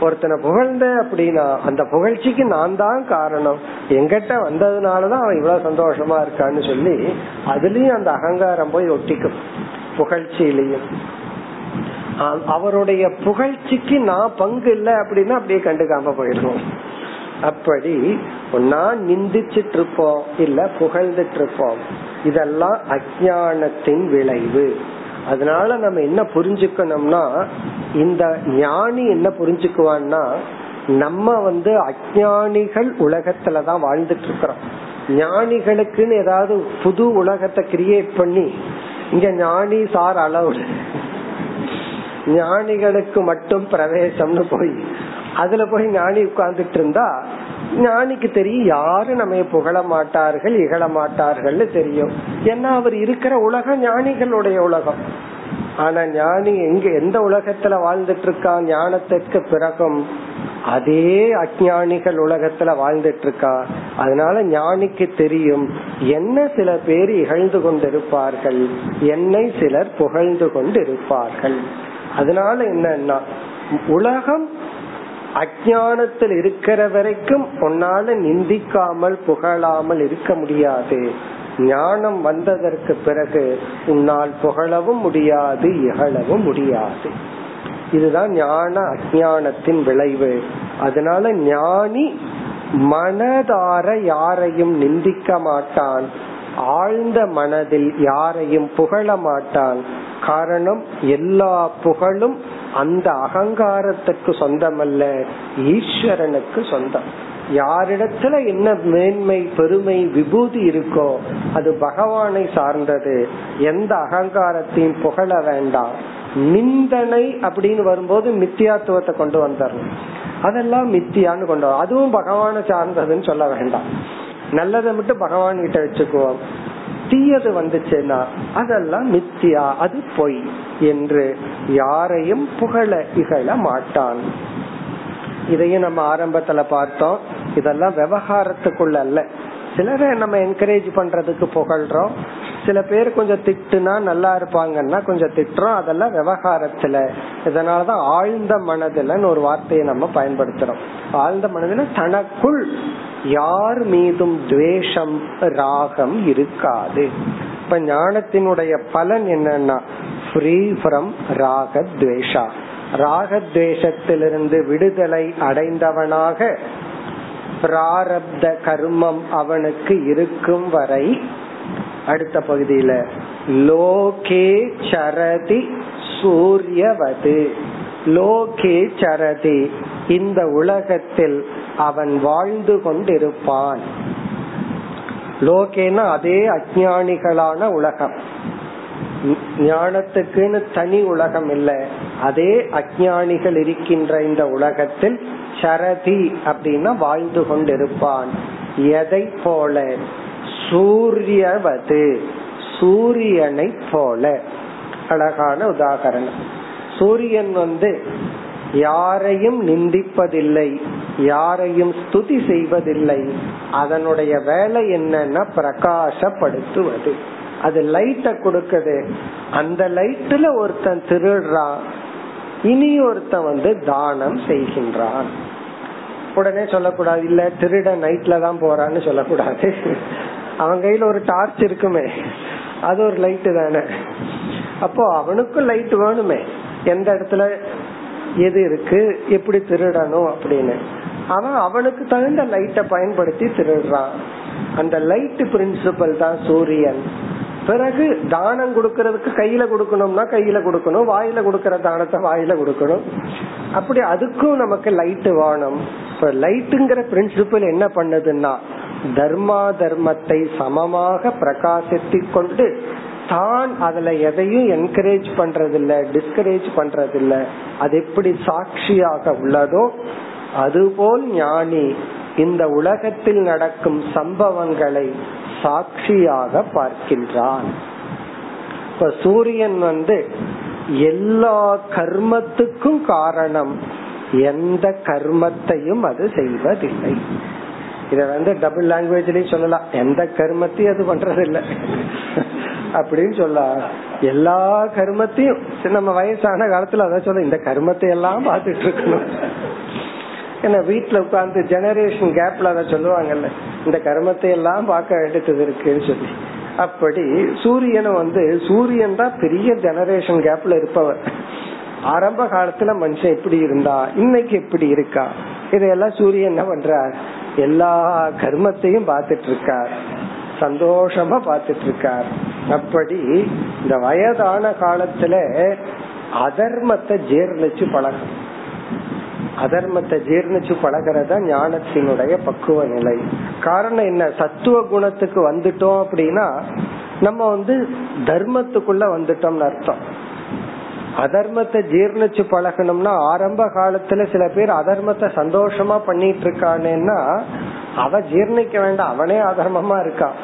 ஒருத்தனை புகழ்ந்த அப்படின்னா அந்த புகழ்ச்சிக்கு நான் தான் காரணம். எங்கிட்ட வந்ததுனாலதான் அவன் இவ்வளவு சந்தோஷமா இருக்கான்னு சொல்லி அதுலயும் அந்த அகங்காரம் போய் ஒட்டிக்கும். புகழ்ச்சியிலையும். அவருடைய புகழ்ச்சிக்கு நான் பங்கு இல்லை அப்படின்னா அப்படியே கண்டுக்காம போயிடுவோம். அப்படி ஒன்னா நிந்திச்சிட்டு இருப்போம் இல்ல புகழ்ந்துட்டு இருப்போம் இதெல்லாம் அஜானத்தின் விளைவு. அதனால நம்ம என்ன புரிஞ்சுக்கணும்னா இந்த ஞானி என்ன புரிஞ்சுக்குவான்னா நம்ம வந்து அஜானிகள் உலகத்துலதான் வாழ்ந்துட்டு இருக்கிறோம் ஞானிகளுக்குன்னு ஏதாவது புது உலகத்தை கிரியேட் பண்ணி இங்க ஞானி சார் அளவு ஞானிகளுக்கு மட்டும் பிரவேசம்னு போய் அதுல போய் ஞானி உட்கார்ந்துட்டு இருந்தா ஞானிக்கு தெரியும் யாரு நம்ம புகழ மாட்டார்கள் இகழ மாட்டார்கள் தெரியும். ஏன்னா அவர் இருக்கிற உலகம் ஞானிகளுடைய உலகம். ஆனா ஞானி எங்க எந்த உலகத்துல வாழ்ந்துட்டு இருக்கா ஞானத்திற்கு பிறகும் அதே அஜானிகள் உலகத்துல வாழ்ந்துட்டு இருக்கா அதனால ஞானிக்கு தெரியும் என்ன சில பேர் இகழ்ந்து கொண்டிருப்பார்கள் என்னை சிலர் புகழ்ந்து கொண்டு இருப்பார்கள் அதனால என்னன்னா உலகம் அஜானத்தில் இருக்கிற வரைக்கும் உன்னால நிந்திக்காமல் புகழாமல் இருக்க முடியாது. ஞானம் வந்ததற்கு பிறகு உன்னால் புகழவும் முடியாது இகழவும் முடியாது. இதுதான் ஞான அஜானத்தின் விளைவு. அதனால ஞானி மனதார யாரையும் நிந்திக்க மாட்டான். ஆழ்ந்த மனதில் யாரையும் புகழ மாட்டான். காரணம் எல்லா புகழும் அந்த அகங்காரத்துக்கு சொந்தமல்ல ஈஸ்வரனுக்கு சொந்தம். யாரிடத்துல என்ன மேன்மை பெருமை விபூதி இருக்கோ அது பகவானை சார்ந்தது. எந்த அகங்காரத்தையும் புகழ வேண்டாம். நிந்தனை அப்படின்னு வரும்போது மித்தியாத்துவத்தை கொண்டு வந்துடணும். அதெல்லாம் மித்தியான்னு கொண்டு வரும் அதுவும் பகவானை சார்ந்ததுன்னு சொல்ல வேண்டாம். நல்லதை மட்டும் பகவான் கிட்ட வச்சுக்குவோம். தீயது வந்துச்சுன்னா அதெல்லாம் மித்தியா அது பொய் என்று யாரையும் புகழ இகழ மாட்டான். இதையும் நம்ம ஆரம்பத்துல பார்த்தோம். இதெல்லாம் விவகாரத்துக்குள்ள அல்ல. சிலரை நம்ம என்கரேஜ் பண்றதுக்கு புகழ்றோம். சில பேர் கொஞ்சம் திட்டுனா நல்லா இருப்பாங்கன்னா கொஞ்சம் திட்டுறோம். அதெல்லாம் விவகாரத்துல. இதனாலதான் ஆழ்ந்த மனதுலன்னு ஒரு வார்த்தையை நம்ம பயன்படுத்துறோம். ஆழ்ந்த மனதில தனக்குள் யார் மீதும் துவேஷம் ராகம் இருக்காது. இப்ப ஞானத்தினுடைய பலன் என்னன்னா ஃப்ரீ ஃப்ரம் ராகத்வேஷா. ராகத்வேஷத்திலிருந்து விடுதலை அடைந்தவனாக பிராரப்த கர்மம் அவனுக்கு இருக்கும் வரை அடுத்த பகுதியில லோகே சரதி சூரியவது. லோகே சரதி இந்த உலகத்தில் அவன் வாழ்ந்து கொண்டிருப்பான். லோகேனா அதே அஜானிகளான உலகம். ஞானத்துக்குன்னு தனி உலகம் இல்ல அதே அஜானிகள் இருக்கின்ற இந்த உலகத்தில் சரதி அப்படின்னா வாழ்ந்து கொண்டிருப்பான். எதை போல? சூரியவது. சூரியனை போல. அழகான உதாகரணம். சூரியன் வந்து யாரையும் நிந்திப்பதில்லை யாரையும் ஸ்துதி செய்வதில்லை. அதனுடைய வேலை என்னன்னா பிரகாசப்படுத்துவது. அது லைட்ட கொடுக்குது. அந்த லைட்ல ஒருத்தன் திருடுறான். இனி ஒருத்தன் வந்து தானம் செய்கின்றான். உடனே சொல்லக்கூடாது இல்ல திருட நைட்ல தான் போறான்னு சொல்லக்கூடாது. அவன் கையில ஒரு டார்ச் இருக்குமே அது ஒரு லைட்டு தானே. அப்போ அவனுக்கும் லைட் வேணுமே எந்த இடத்துல எது இருக்கு எப்படி திருடணும் அப்படின்னு. அவன் அவனுக்கு தகுந்த லைட்டை பயன்படுத்தி திருடுறான். அந்த லைட் பிரின்சிபல் தான் சூரியன். பிறகு தானம் கொடுக்கறதுக்கு கையில கொடுக்கணும்னா கையில கொடுக்கணும் வாயில கொடுக்கற தானத்தை வாயில கொடுக்கணும். அப்படி அதுக்கும் நமக்கு லைட் வேணும். இப்ப லைட்டுங்கிற பிரின்சிபல் என்ன பண்ணுதுன்னா தர்மா தர்மத்தை சமமாக பிரகாசித்து கொண்டு தான் அதுல எதையும் என்கரேஜ் பண்றதில்ல டிஸ்கரேஜ் பண்றதில்ல. அது எப்படி சாட்சியாக உள்ளதோ அதுபோல் ஞானி இந்த உலகத்தில் நடக்கும் சம்பவங்களை சாட்சியாக பார்க்கின்றான். இப்ப சூரியன் வந்து எல்லா கர்மத்துக்கும் காரணம். எந்த கர்மத்தையும் அது செய்வதில்லை. இத வந்து டபுள் லாங்குவேஜ்லயும் சொல்லலாம். எந்த கர்மத்தையும் அது பண்றது இல்லை அப்படின்னு சொல்ல எல்லா கர்மத்தையும் நம்ம வயசான காலத்துல அதான் சொல்ல இந்த கர்மத்தை எல்லாம் பாத்துட்டு இருக்கணும். ஏன்னா வீட்டுல உட்கார்ந்து ஜெனரேஷன் கேப்ல அதை சொல்லுவாங்கல்ல இந்த கர்மத்தை எல்லாம் பார்க்க வேண்டியது இருக்குன்னு சொல்லி. அப்படி சூரியனை வந்து சூரியன் தான் பெரிய ஜெனரேஷன் கேப்ல இருப்பவர். ஆரம்ப காலத்துல மனுஷன் எப்படி இருந்தா இன்னைக்கு எப்படி இருக்கா? இதையெல்லாம் சூரியன் என்ன பண்றார்? எல்லா கர்மத்தையும் பார்த்துட்டு இருக்கார் சந்தோஷமா பார்த்துட்டு இருக்கார் அப்படி இந்த வயதான காலத்துல அதர்மத்தை ஜீர்ணிச்சு பழகும் அதர்மத்தை ஜீர்ணிச்சு பழகிறதா ஞானத்தினுடைய பக்குவ நிலை. காரணம் என்ன? சத்துவ குணத்துக்கு வந்துட்டோம் அப்படின்னா நம்ம வந்து தர்மத்துக்குள்ள வந்துட்டோம்னு அர்த்தம். அதர்மத்தை ஜீர்ணிச்சு பழகணும்னா ஆரம்ப காலத்துல சில பேர் அதர்மத்தை சந்தோஷமா பண்ணிட்டு இருக்கானேன்னா அவ ஜீர்ணிக்க வேண்டாம். அவனே அதர்மமா இருக்கான்.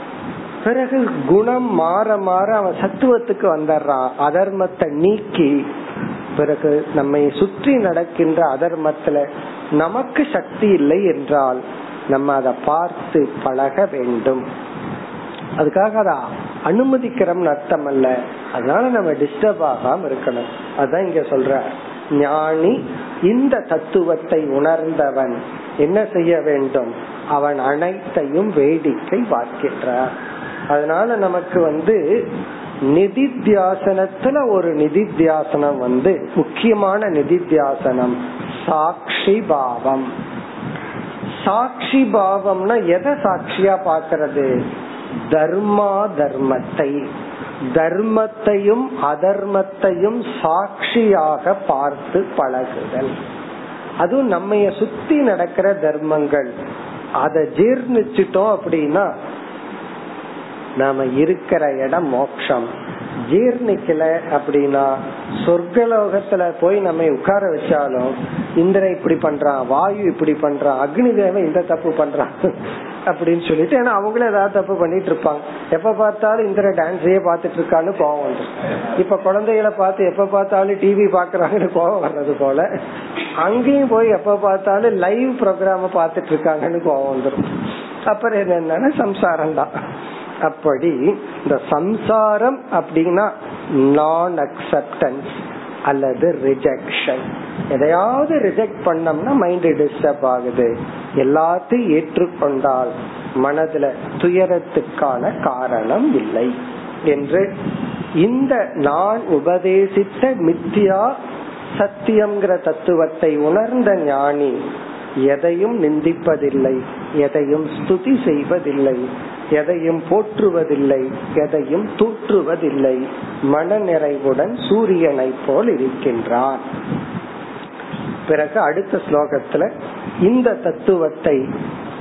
பிறகு குணம் மாற மாற அவன் சத்துவத்துக்கு வந்துடுறான். அதர்மத்தை நீக்கி பிறகு நம்மை சுற்றி நடக்கின்ற அதர்மத்துல நமக்கு சக்தி இல்லை என்றால் நம்ம அதை பார்த்து பழக வேண்டும். அதுக்காக அதை அனுமதிக்கிறோம்னு அர்த்தம் அல்ல அதனால நம்ம டிஸ்டர்ப் ஆகாம இருக்கணும். அதான் இங்க சொல்ற. ஞானி இந்த தத்துவத்தை உணர்ந்தவன் என்ன செய்ய வேண்டும்? அவன் அனைத்தையும் வேடிக்கை பார்க்கின்றார். அதனால நமக்கு வந்து நிதித்தியாசனத்துல ஒரு நிதித்தியாசனம் வந்து முக்கியமான நிதித்தியாசனம். சாட்சி பாவம். சாட்சி பாவம்னா எதை சாட்சியா பாக்கிறது தர்மா தர்மத்தை. தர்மத்தையும் அதர்மத்தையும் சாட்சியாக பார்த்து பழகுதல். அதுவும் நம்ம சுத்தி நடக்கிற தர்மங்கள். அதை ஜீர்ணிச்சிட்டோம் அப்படின்னா நாம இருக்கிற இடம் மோக்ஷம் ஜீர்ணிக்கல அப்படின்னா சொர்க்கலோகத்துல போய் நம்ம உட்கார வச்சாலும் இந்திரன் இப்படி பண்றான் வாயு இப்படி பண்றான் அக்னி தேவன் இந்த தப்பு பண்றான் அப்படின்னு சொல்லிட்டு ஏன்னா அவங்களும் ஏதாவது தப்பு பண்ணிட்டு இருப்பாங்க. எப்ப பார்த்தாலும் இந்திர டான்ஸையே பாத்துட்டு இருக்கான்னு கோவம் வந்துடும் இப்ப குழந்தைகளை பார்த்து எப்ப பார்த்தாலும் டிவி பாக்குறாங்கன்னு கோவம் வர்றது போல அங்கேயும் போய் எப்ப பார்த்தாலும் லைவ் ப்ரோக்ராம பாத்துட்டு இருக்காங்கன்னு கோவம் வந்துடும் அப்புறம் என்னன்னா சம்சாரம் தான் அப்படி இந்த சம்சாரம் அப்படின்னா நான் அக்செப்டன்ஸ் அல்லது ரிஜெக்ஷன் எதையாவது ரிஜெக்ட் பண்ணோம்னா மைண்ட் டிஸ்டர்ப் ஆகுது. எல்லாத்தையும் ஏற்றுக்கொண்டால் மனதுல துயரத்துக்கான காரணம் இல்லை என்று இந்த நான் உபதேசித்த மித்தியா சத்தியம்ங்கிற தத்துவத்தை உணர்ந்த ஞானி எதையும் நிந்திப்பதில்லை எதையும் ஸ்துதி செய்வதில்லை எதையும் போற்றுவதில்லை எதையும் தூற்றுவதில்லை. மன நிறைவுடன் சூரியனை போல் இருக்கின்றார் பிறகு அடுத்த ஸ்லோகத்துல இந்த தத்துவத்தை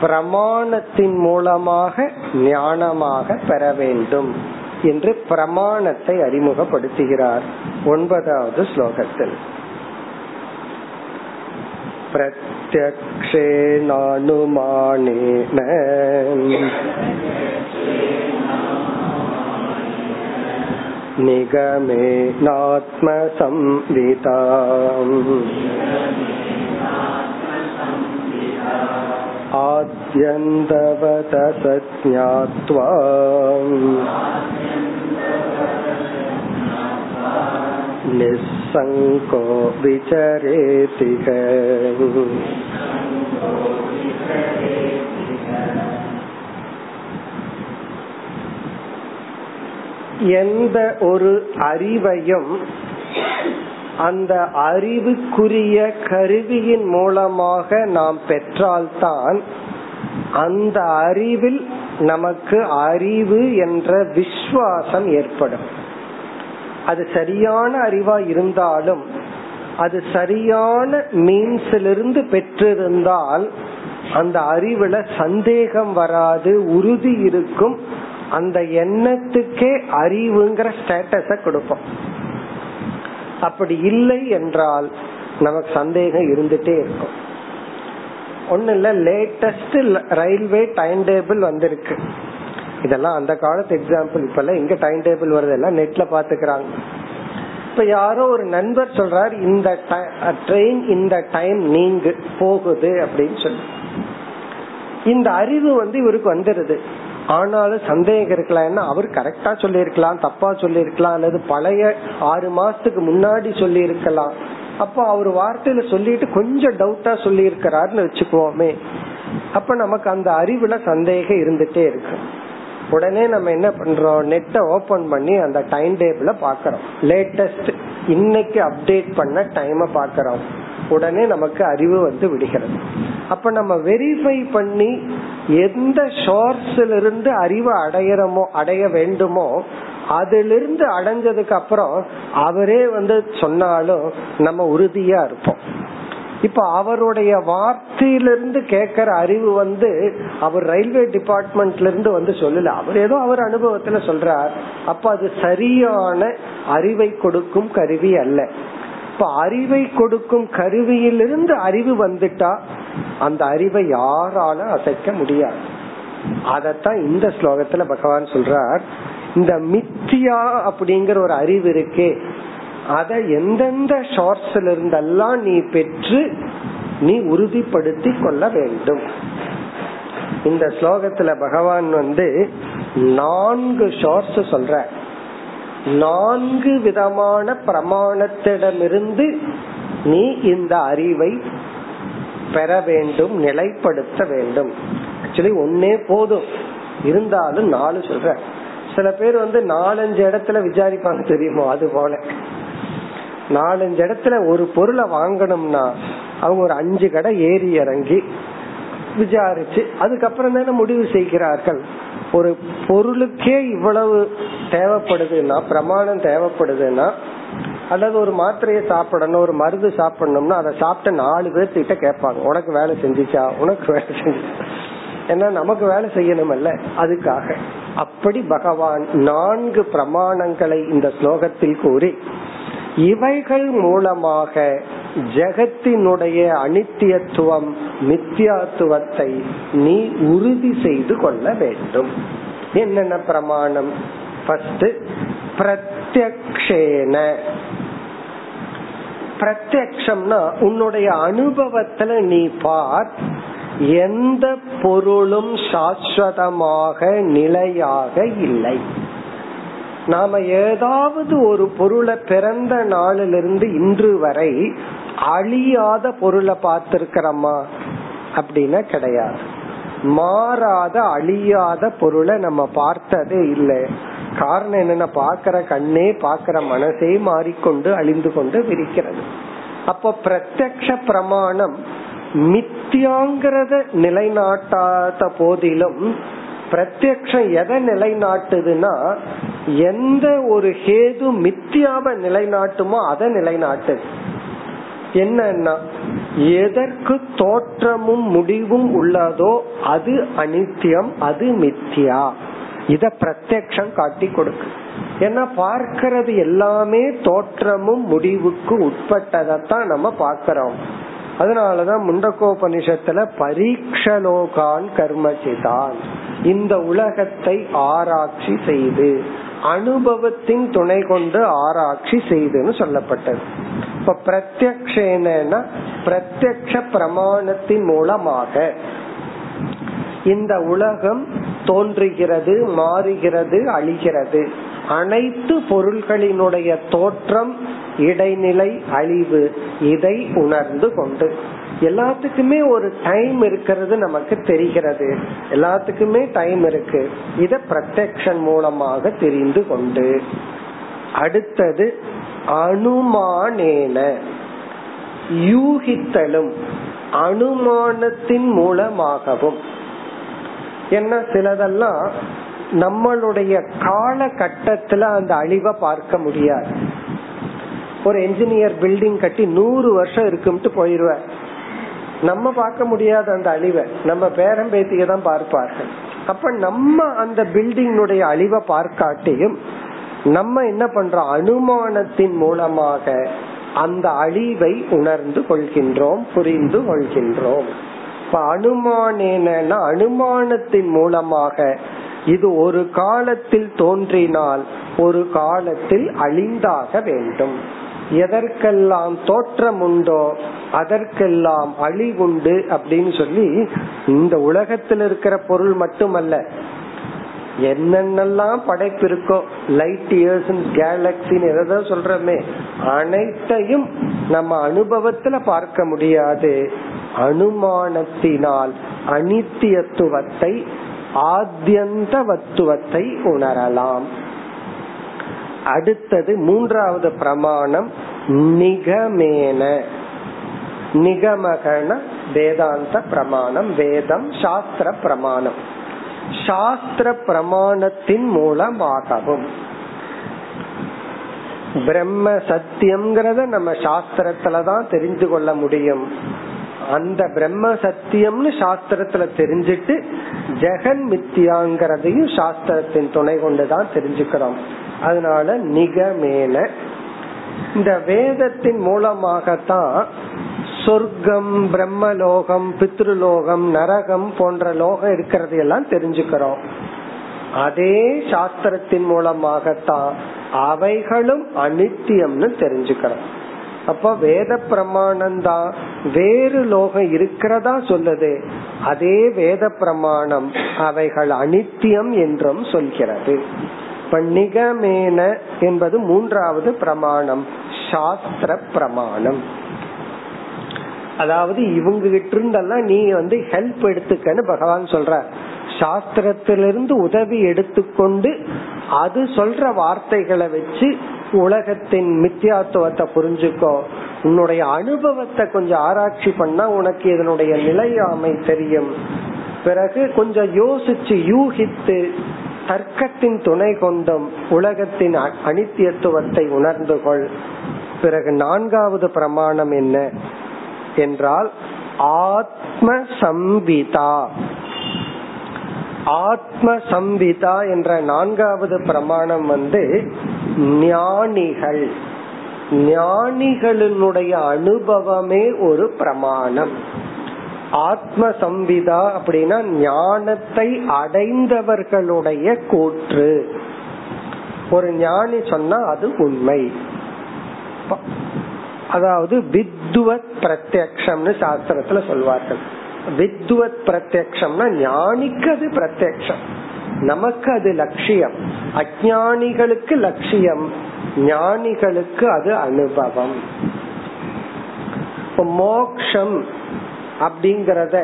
பிரமாணத்தின் மூலமாக ஞானமாக பெற வேண்டும் என்று பிரமாணத்தை அறிமுகப்படுத்துகிறார் ஒன்பதாவது ஸ்லோகத்தில். प्रत्यक्षेणानुमानेन निगमेनात्मसंविता आद्यन्तवत सज्ञात्वा निस्सङ्को विचरेति எந்த ஒரு அறிவையும் அந்த அறிவுக்குரிய கருவியின் மூலமாக நாம் பெற்றால்தான் அந்த அறிவில் நமக்கு அறிவு என்ற விஸ்வாசம் ஏற்படும். அது சரியான அறிவா இருந்தாலும் அது சரியான மீன்ஸிலிருந்து பெற்றிருந்தால் அந்த அறிவுல சந்தேகம் வராது உறுதி இருக்கும். அந்த எண்ணத்துக்கே அறிவுங்கிற ஸ்டேட்டஸ கொடுப்போம். அப்படி இல்லை என்றால் நமக்கு சந்தேகம் இருந்துட்டே இருக்கும். ஒண்ணு இல்ல லேட்டஸ்ட் ரயில்வே டைம் டேபிள் வந்திருக்கு. இதெல்லாம் அந்த காலத்து எக்ஸாம்பிள் இப்ப எல்லாம் எங்க டைம் டேபிள் வருது எல்லாம் நெட்ல பாத்துக்கிறாங்க. இப்ப யாரோ ஒரு நண்பர் சொல்றாரு இந்த ட்ரெயின் இந்த டைம் நீங்க போகுது அப்படின்னு சொல்லி. இந்த அறிவு வந்து இவருக்கு வந்துருது. ஆனாலும் சந்தேகம் இருக்கலாம். அவர் கரெக்டா சொல்லியிருக்கலாம் தப்பா சொல்லியிருக்கலாம் அல்லது பழைய ஆறு மாசத்துக்கு முன்னாடி சொல்லி இருக்கலாம் அப்போ அவர் வார்த்தையில சொல்லிட்டு கொஞ்சம் டவுட்டா சொல்லி இருக்கிறாருன்னு வச்சுக்குவோமே. அப்ப நமக்கு அந்த அறிவுல சந்தேகம் இருந்துட்டே இருக்கு. உடனே நம்ம என்ன பண்றோம்? நெட்டை ஓபன் பண்ணி அந்த டைம் டேபிள பாக்கிறோம் லேட்டஸ்ட் இன்னைக்கு அப்டேட் பண்ண டைம பாக்கிறோம் உடனே நமக்கு அறிவு வந்து விடுகிறது. அப்ப நம்ம வெரிஃபை பண்ணி எந்த ஷோர்ஸ்ல இருந்து அறிவை அடையறமோ அடைய வேண்டுமோ அதிலிருந்து அடைஞ்சதுக்கு அப்புறம் அவரே வந்து சொன்னாலும் நம்ம உறுதியா இருப்போம். இப்ப அவருடைய வார்த்தையிலிருந்து கேக்குற அறிவு வந்து அவர் ரயில்வே டிபார்ட்மெண்ட்ல இருந்து வந்து சொல்லல. அவர் ஏதோ அவர் அனுபவத்துல சொல்றார். அப்ப அது சரியான அறிவை கொடுக்கும் கருவி அல்ல. இப்ப அறிவை கொடுக்கும் கருவியிலிருந்து அறிவு வந்துட்டா அந்த அறிவை யாரால அசைக்க முடியாது. அதத்தான் இந்த ஸ்லோகத்துல பகவான் சொல்றார். இந்த மித்தியா அப்படிங்கிற ஒரு அறிவு இருக்கே. அதை எந்தெந்த ஷார்ட்ஸ்ல இருந்தெல்லாம் நீ பெற்று நீ உறுதிப்படுத்தி கொள்ள வேண்டும். இந்த ஸ்லோகத்துல பகவான் வந்து நான்கு ஷார்ட்ஸ் சொல்ற. நான்கு விதமான பிரமாணத்திடமிருந்து நீ இந்த அறிவை பெற வேண்டும் நிலைப்படுத்த வேண்டும். ஆக்சுவலி ஒன்னே போதும். இருந்தாலும் நாலு சொல்ற. சில பேர் வந்து நாலஞ்சு இடத்துல விசாரிப்பாங்க தெரியுமோ? அது போல. நாலஞ்சு இடத்துல ஒரு பொருளை வாங்கணும்னா அவங்க ஒரு அஞ்சு கடை ஏறி இறங்கி விசாரிச்சு அதுக்கப்புறம் தானே முடிவு செய்கிறார்கள். ஒரு பொருளுக்கே இவ்வளவு தேவைப்படுதுன்னா பிரமாணம் தேவைப்படுதுன்னா அல்லது ஒரு மாத்திரையை சாப்பிடணும் ஒரு மருந்து சாப்பிடணும்னா அதை சாப்பிட்ட நாலு பேர் கேட்பாங்க. உனக்கு வேலை செஞ்சுச்சா? உனக்கு வேலை செஞ்சுச்சா ஏன்னா நமக்கு வேலை செய்யணும் அல்ல அதுக்காக. அப்படி பகவான் நான்கு பிரமாணங்களை இந்த ஸ்லோகத்தில் கூறி இவைகள் மூலமாக ஜெகத்தினுடைய அனித்தியத்துவம் நித்தியத்துவத்தை நீ உறுதி செய்து கொள்ள வேண்டும். என்னென்ன பிரமாணம்? ஃபர்ஸ்ட் பிரத்யக்ஷேன. பிரத்யக்ஷம்னா உன்னுடைய அனுபவத்துல நீ பார் எந்த பொருளும் சாஸ்வதமாக நிலையாக இல்லை. நாம ஏதாவது ஒரு பொருளை பிறந்த நாளிலிருந்து இன்று வரை அழியாத பொருளை பார்த்திருக்கிறோமா? அப்படின்னா கிடையாது. மாறாத அழியாத பொருளை நம்ம பார்த்ததே இல்லை. காரணம் என்னன்னா பாக்குற கண்ணே பாக்குற மனசே மாறிக்கொண்டு அழிந்து கொண்டு விரிக்கிறது அப்போ பிரத்யக்ஷ பிரமாணம் மித்தியாங்கிறத நிலைநாட்டாத போதிலும் பிரத்யக்ஷம் எதை நிலைநாட்டுதுன்னா எந்த ஒரு ஹேது மித்தியாவை நிலைநாட்டுமோ அதை நிலைநாட்டு. என்னன்னா எதற்கு தோற்றமும் முடிவும் உள்ளதோ அது அனித்தியம் அது மித்தியா. இத பிரத்யக்ஷம் காட்டி கொடுக்கு. ஏன்னா பார்க்கறது எல்லாமே தோற்றமும் முடிவுக்கு உட்பட்டதான் நம்ம பார்க்கிறோம். அதனாலதான் முண்டகோபனிஷத்துல பரீட்சலோகான் கர்மசிதான். இந்த உலகத்தை ஆராய்ச்சி செய்து அனுபவத்தின் துணை கொண்டு ஆராய்ச்சி செய்துன்னு சொல்லப்பட்டது. இப்ப பிரத்யக்ஷேன பிரத்யக்ஷ பிரமாணத்தின் மூலமாக இந்த உலகம் தோன்றுகிறது மாறுகிறது அழிகிறது. அனைத்து பொருள்களினுடைய தோற்றம் இடைநிலை அழிவு இதை உணர்ந்து கொண்டு. எல்லாத்துக்குமே ஒரு டைம் இருக்கிறது நமக்கு தெரிகிறது. எல்லாத்துக்குமே டைம் இருக்கு. இத பிரத்யக்ஷன் மூலமாக தெரிந்து கொண்டு. அடுத்தது அனுமானேன. யூகித்தலும் அனுமானத்தின் மூலமாகவும். என்ன சிலதெல்லாம் நம்மளுடைய காலகட்டத்துல அந்த அழிவை பார்க்க முடியாது. ஒரு என்ஜினியர் பில்டிங் கட்டி நூறு வருஷம் இருக்கும்ட்டு போயிருவார். நம்ம பார்க்க முடியாத அந்த அழிவை நம்ம பேரம் பேத்திய தான் பார்ப்பார்கள். அப்ப நம்ம அந்த பில்டிங்கினுடைய அழிவை பார்க்காட்டியும் நம்ம என்ன பண்றோம்? அனுமானத்தின் மூலமாக அந்த அழிவை உணர்ந்து கொள்கின்றோம் புரிந்து கொள்கின்றோம். இப்ப அனுமானேன அனுமானத்தின் மூலமாக இது ஒரு காலத்தில் தோன்றினால் ஒரு காலத்தில் அழிந்தாக வேண்டும். எதற்கெல்லாம் தோற்றம் உண்டோ அதற்கெல்லாம் அழிவுண்டு அப்படின்னு சொல்லி இந்த உலகத்தில் இருக்கிற பொருள் மட்டுமல்ல என்னென்னலாம் படைப்பு இருக்கோ லைட் இயர்ஸ் கேலக்சின்னு எதோ சொல்றமே அனைத்தையும் நம்ம அனுபவத்துல பார்க்க முடியாது. அனுமானத்தினால் அனித்தியத்துவத்தை ஆத்தியந்த வத்துவத்தை உணரலாம். அடுத்தது மூன்றாவது பிரமாணம் நிகமேன. நிகமகன வேதாந்த பிரமாணம் வேதம் சாஸ்திர பிரமாணம். சாஸ்திர பிரமாணத்தின் மூலமாகவும். பிரம்ம சத்தியம்ங்கிறத நம்ம சாஸ்திரத்துலதான் தெரிஞ்சு கொள்ள முடியும். அந்த பிரம்ம சத்தியம்னு சாஸ்திரத்துல தெரிஞ்சிட்டு ஜெகன் மித்தியாங்கிறதையும் சாஸ்திரத்தின் துணை கொண்டுதான் தெரிஞ்சுக்கிறோம். அதனால நிகமேன இந்த வேதத்தின் மூலமாகத்தான் சொர்க்கம் பிரம்மலோகம் பித்ருலோகம் நரகம் போன்ற லோகம் இருக்கிறது எல்லாம் தெரிஞ்சுக்கிறோம். அதே சாஸ்திரத்தின் மூலமாகத்தான் அவைகளும் அனித்தியம்னு தெரிஞ்சுக்கிறோம். அப்ப வேத பிரமாணம் தான் வேறு லோகம் இருக்கிறதா சொல்லுது. அதே வேத பிரமாணம் அவைகள் அனித்தியம் என்றும் சொல்கிறது. இப்ப நிகமேன என்பது மூன்றாவது பிரமாணம் சாஸ்திர பிரமாணம். அதாவது இவங்க கிட்ட இருந்தெல்லாம் நீ வந்து ஹெல்ப் எடுத்துக்கன்னு பகவான் சொல்ற சாஸ்திரத்திலிருந்து உதவி எடுத்துக்கொண்டு அது சொல்ற வார்த்தைகளை வச்சு உலகத்தின் மித்தியாத்துவத்தை புரிஞ்சுக்கோ. உன்னுடைய அனுபவத்தை கொஞ்சம் ஆராய்ச்சி பண்ணா உனக்கு இதனுடைய நிலையாமை தெரியும். பிறகு கொஞ்சம் யோசிச்சு யூகித்து தர்க்கத்தின் துணை கொண்டும் உலகத்தின் அனித்தியத்துவத்தை உணர்ந்து கொள். பிறகு நான்காவது பிரமாணம் என்ன? என்றால் ஆத்ம சம்பிதா ஆத்ம சம்பிதா என்ற நான்காவது பிரமாணம் வந்து ஞானிகள். ஞானிகளினுடைய அனுபவமே ஒரு பிரமாணம். ஆத்ம சம்விதா அப்படின்னா ஞானத்தை அடைந்தவர்களுடைய கூற்று. ஒரு ஞானி சொன்னா அது உண்மை. அதாவது வித்வத் பிரத்யக்ஷம்னு சாஸ்திரத்துல சொல்வார்கள். வித்வத் பிரத்யக்ஷம்னா ஞானிக்கு அது பிரத்யக்ஷம். நமக்கு அது லட்சியம். அஜானிகளுக்கு லட்சியம். ஞானிகளுக்கு அது அனுபவம். மோக்ஷம் அப்படிங்கறத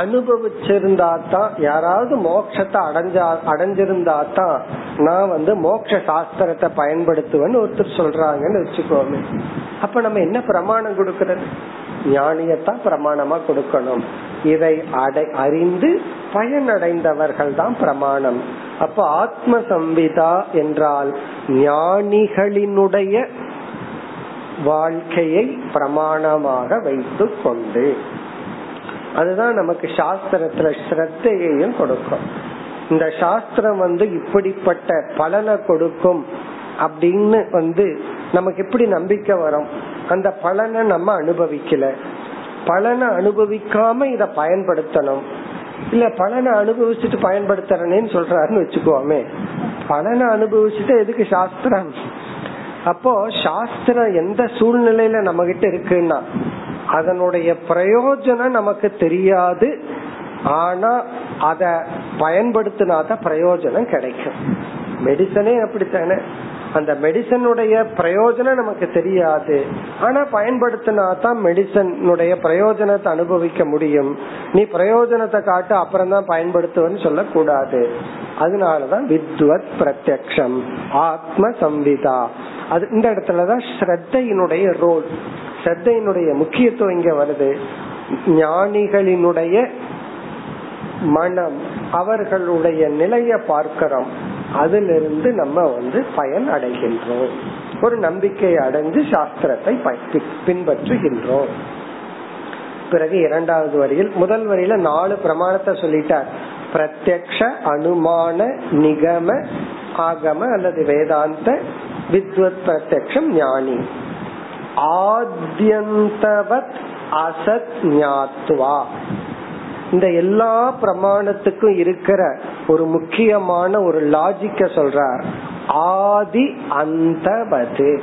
அனுபவிச்சிருந்தா தான் யாராவது மோட்சத்தை அடைஞ்சா அடைஞ்சிருந்தா தான் நான் வந்து மோட்ச சாஸ்திரத்தை பயன்படுத்துவேன்னு ஒருத்தர் சொல்றாங்கன்னு வச்சுக்கோமே. அப்ப நம்ம என்ன பிரமாணம் கொடுக்கறது? ஞானியத்தான் பிரமாணமா கொடுக்கணும். இதை அடை அறிந்து பயனடைந்தவர்கள் தான் பிரமாணம். அப்ப ஆத்ம சம்விதா என்றால் ஞானிகளினுடைய வாழ்க்கையை பிரமாணமாக வைத்து கொண்டு அதுதான் நமக்கு சாஸ்திரத்துல ஸ்ரத்தையையும் கொடுக்கும். இந்த சாஸ்திரம் வந்து இப்படிப்பட்ட பலனை கொடுக்கும் அப்படின்னு வந்து நமக்கு எப்படி நம்பிக்கை வரும்? அந்த பலனை நம்ம அனுபவிக்கல. பலனை அனுபவிக்காம இத பயன்படுத்தணும். இல்ல பலனை அனுபவிச்சுட்டு பயன்படுத்துறேன்னு சொல்றாருன்னு வச்சுக்கோமே. பலனை அனுபவிச்சுட்டு எதுக்கு சாஸ்திரம்? அப்போ சாஸ்திரம் எந்த சூழ்நிலையில நம்ம கிட்ட இருக்குன்னா அதனுடைய பிரயோஜனம் நமக்கு தெரியாது. ஆனா அத பயன்படுத்தினாதான் பிரயோஜனம் கிடைக்கும். மெடிசனே அப்படித்தானே? அந்த மெடிசனுடைய பிரயோஜனம் நமக்கு தெரியாது. ஆனா பயன்படுத்தினா தான் மெடிசனுடைய பிரயோஜனத்தை அனுபவிக்க முடியும். நீ பிரயோஜனத்தை காட்டு அப்புறம் தான் பயன்படுத்துவன்னு சொல்லக்கூடாது. அதனாலதான் வித்வத் பிரத்யம் ஆத்ம சம்விதா அது இந்த இடத்துலதான் ஸ்ரத்தையினுடைய ரோல் ஸ்ரத்தையினுடைய முக்கியத்துவம் இங்க வருது. ஞானிகளினுடைய மனம் அவர்களுடைய நிலைய பார்க்கிறோம். அதிலிருந்து நம்ம வந்து பயன் அடைகின்றோம். ஒரு நம்பிக்கை அடைஞ்சு சாஸ்திரத்தை பின்பற்றுகின்றோம். பிறகு இரண்டாவது வரியில் முதல் வரியில நாலு பிரமாணத்தை சொல்லிட்டார். பிரத்யக்ஷ அனுமான நிகம ஆகம அல்லது வேதாந்த வித்வத் பிரத்யக்ஷம் ஞானி. ஆத்யந்தவத் அசத் ஞாத்வா. இந்த எல்லா பிரமாணத்துக்கும் இருக்கிற ஒரு முக்கியமான ஒரு லாஜிக்க சொல்றார். ஆதி அந்தவது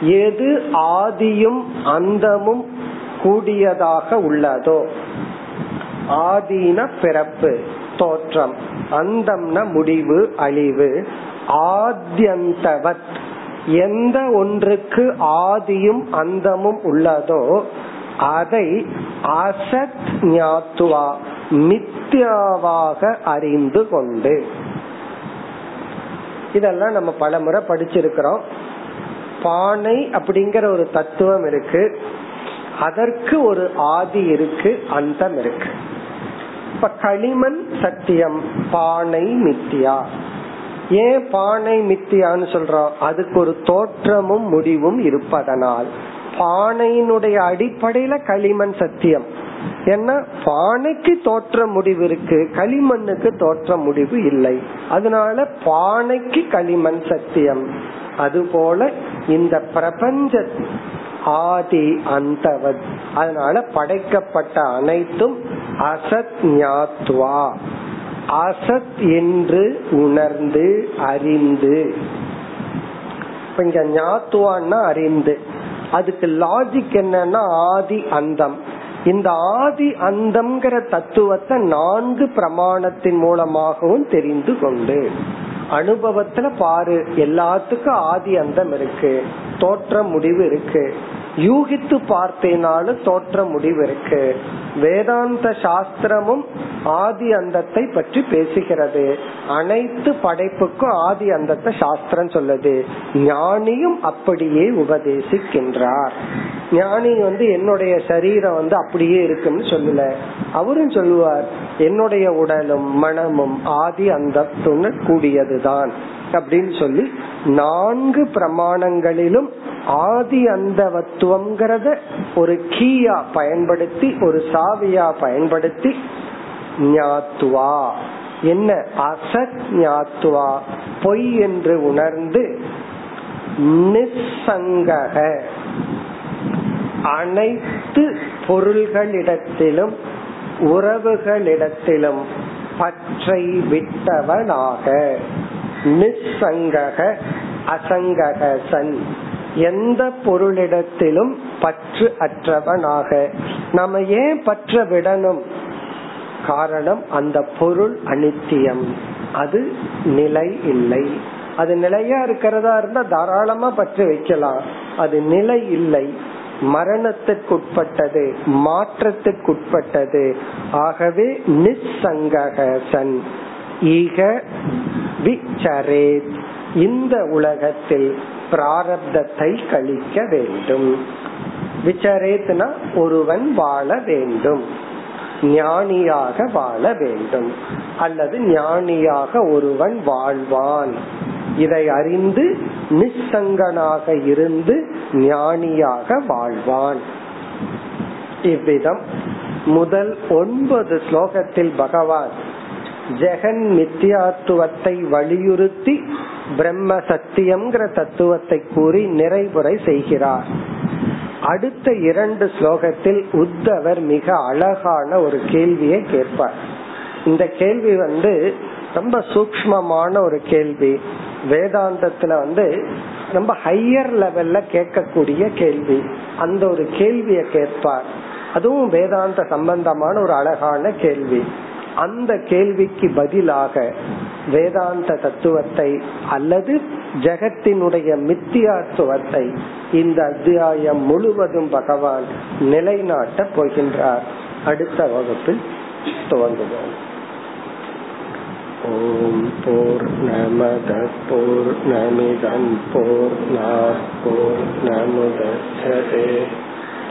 எது ஆதியும் அந்தமும் கூடியதாக உள்ளதோ? ஆதீன பிறப்பு தோற்றம். அந்தம்ன முடிவு அழிவு. ஆத்யந்தவத். எந்த ஒன்றுக்கு ஆதியும் அந்தமும் உள்ளதோ அதை அசத் ஞாத்துவா மித்யாவாக அறிந்து கொண்டு. இதெல்லாம் நம்ம பல முறை படிச்சிருக்கிறோம். பானை அப்படிங்கிற ஒரு தத்துவம் இருக்கு. அதற்கு ஒரு ஆதி இருக்கு அந்தம் இருக்கு. இப்ப களிமண் சத்தியம் பானை மித்தியா. ஏன் பானை மித்தியான்னு சொல்றோம்? அதுக்கு ஒரு தோற்றமும் முடிவும் இருப்பதனால். பானையினுடைய அடிப்படையில களிமண் சத்தியம். ஏன்னா பானைக்கு தோற்ற முடிவு இருக்கு களிமண்ணுக்கு தோற்ற முடிவு இல்லை. அதனால பானைக்கு களிமண் சத்தியம். அதுபோல இந்த பிரபஞ்ச ஆதி அந்தவத். அதனால படைக்கப்பட்ட அனைத்தும் அசத் ஞாத்வா. அசத் என்று உணர்ந்து அறிந்து. இங்க ஞாத்துவான்னா அறிந்து. அதுக்கு லாஜிக் என்னன்னா ஆதி அந்தம். இந்த ஆதி அந்தம்ங்கிற தத்துவத்தை நான்கு பிரமாணத்தின் மூலமாகவும் தெரிந்து கொண்டு அனுபவத்துல பாரு எல்லாத்துக்கும் ஆதி அந்தம் இருக்கு தோற்ற முடிவு இருக்கு. யூகித்து பார்த்தேனாலும் தோற்ற முடிவு இருக்கு வேதாந்த சாஸ்திரமும் ஆதி அந்தத்தை பற்றி பேசுகிறது. அனைத்து படைப்புக்கும் ஆதி அந்தத்தை சாஸ்திரம் சொல்லுது. ஞானியும் அப்படியே உபதேசிக்கின்றார். ஞானி வந்து என்னுடைய சரீரம் வந்து அப்படியே இருக்குன்னு சொல்லல. அவரும் சொல்லுவார் என்னுடைய உடலும் மனமும் ஆதி அந்தத்துன்னு கூடியதுதான். அப்படின்னு சொல்லி நான்கு பிரமாணங்களிலும் ஆதி அந்தவத்துவம்ங்கிறத ஒரு கீயா பயன்படுத்தி ஒரு சாவியா பயன்படுத்தி ஞாத்துவா. என்ன? அசத் ஞாத்துவா பொய் என்று உணர்ந்து நிசங்கக அனைத்து பொருள்களிடத்திலும் உறவுகளிடத்திலும் பற்றை விட்டவனாக. நிசங்கக அசங்கக சன் எந்த பொருளிடத்திலும் பற்று அற்றவனாக. நம்ம ஏன் பற்ற விடணும்? காரணம் அந்த பொருள் அனித்தியம். அது நிலை இல்லை. அது நிலையா இருக்கிறதா இருந்தா தாராளமா பற்று வைக்கலாம். அது நிலை இல்லை. மரணத்துக்குட்பட்டது மாற்றத்துக்குட்பட்டது. ஆகவே நிசங்ககன் ஈக விச்சரேத். இந்த உலகத்தில் பிராரப்தத்தை கழிக்க வேண்டும். விசரேத்னா ஒருவன் வாழ வேண்டும். ஞானியாக வாழ வேண்டும். அல்லது ஞானியாக ஒருவன் வாழ்வான். இதை அறிந்து நிசங்கனாக இருந்து ஞானியாக வாழ்வான். இவ்விதம் முதல் ஒன்பது ஸ்லோகத்தில் பகவான் ஜெகன் மித்தியாத்துவத்தை வலியுறுத்தி பிரம்ம சத்தியம்ங்கிற தத்துவத்தை கூறி நிறைவுரை செய்கிறார். அடுத்த இரண்டு ஸ்லோகத்தில் உத்தவர் மிக அழகான ஒரு கேள்வியை கேட்பார். இந்த கேள்வி வந்து ரொம்ப சூக்மமான ஒரு கேள்வி. வேதாந்தத்துல வந்து ரொம்ப ஹையர் லெவல்ல கேட்கக்கூடிய கேள்வி. அந்த ஒரு கேள்வியை கேட்பார். அதுவும் வேதாந்த சம்பந்தமான ஒரு அழகான கேள்வி. அந்த கேள்விக்கு பதிலாக வேதாந்த தத்துவத்தை அல்லது ஜெகத்தினுடைய மித்தியாத்துவத்தை இந்த அத்தியாயம் முழுவதும் பகவான் நிலைநாட்ட போகின்றார். அடுத்த வகுப்பில் துவங்குவோம். ஓம் போர் நமத போர்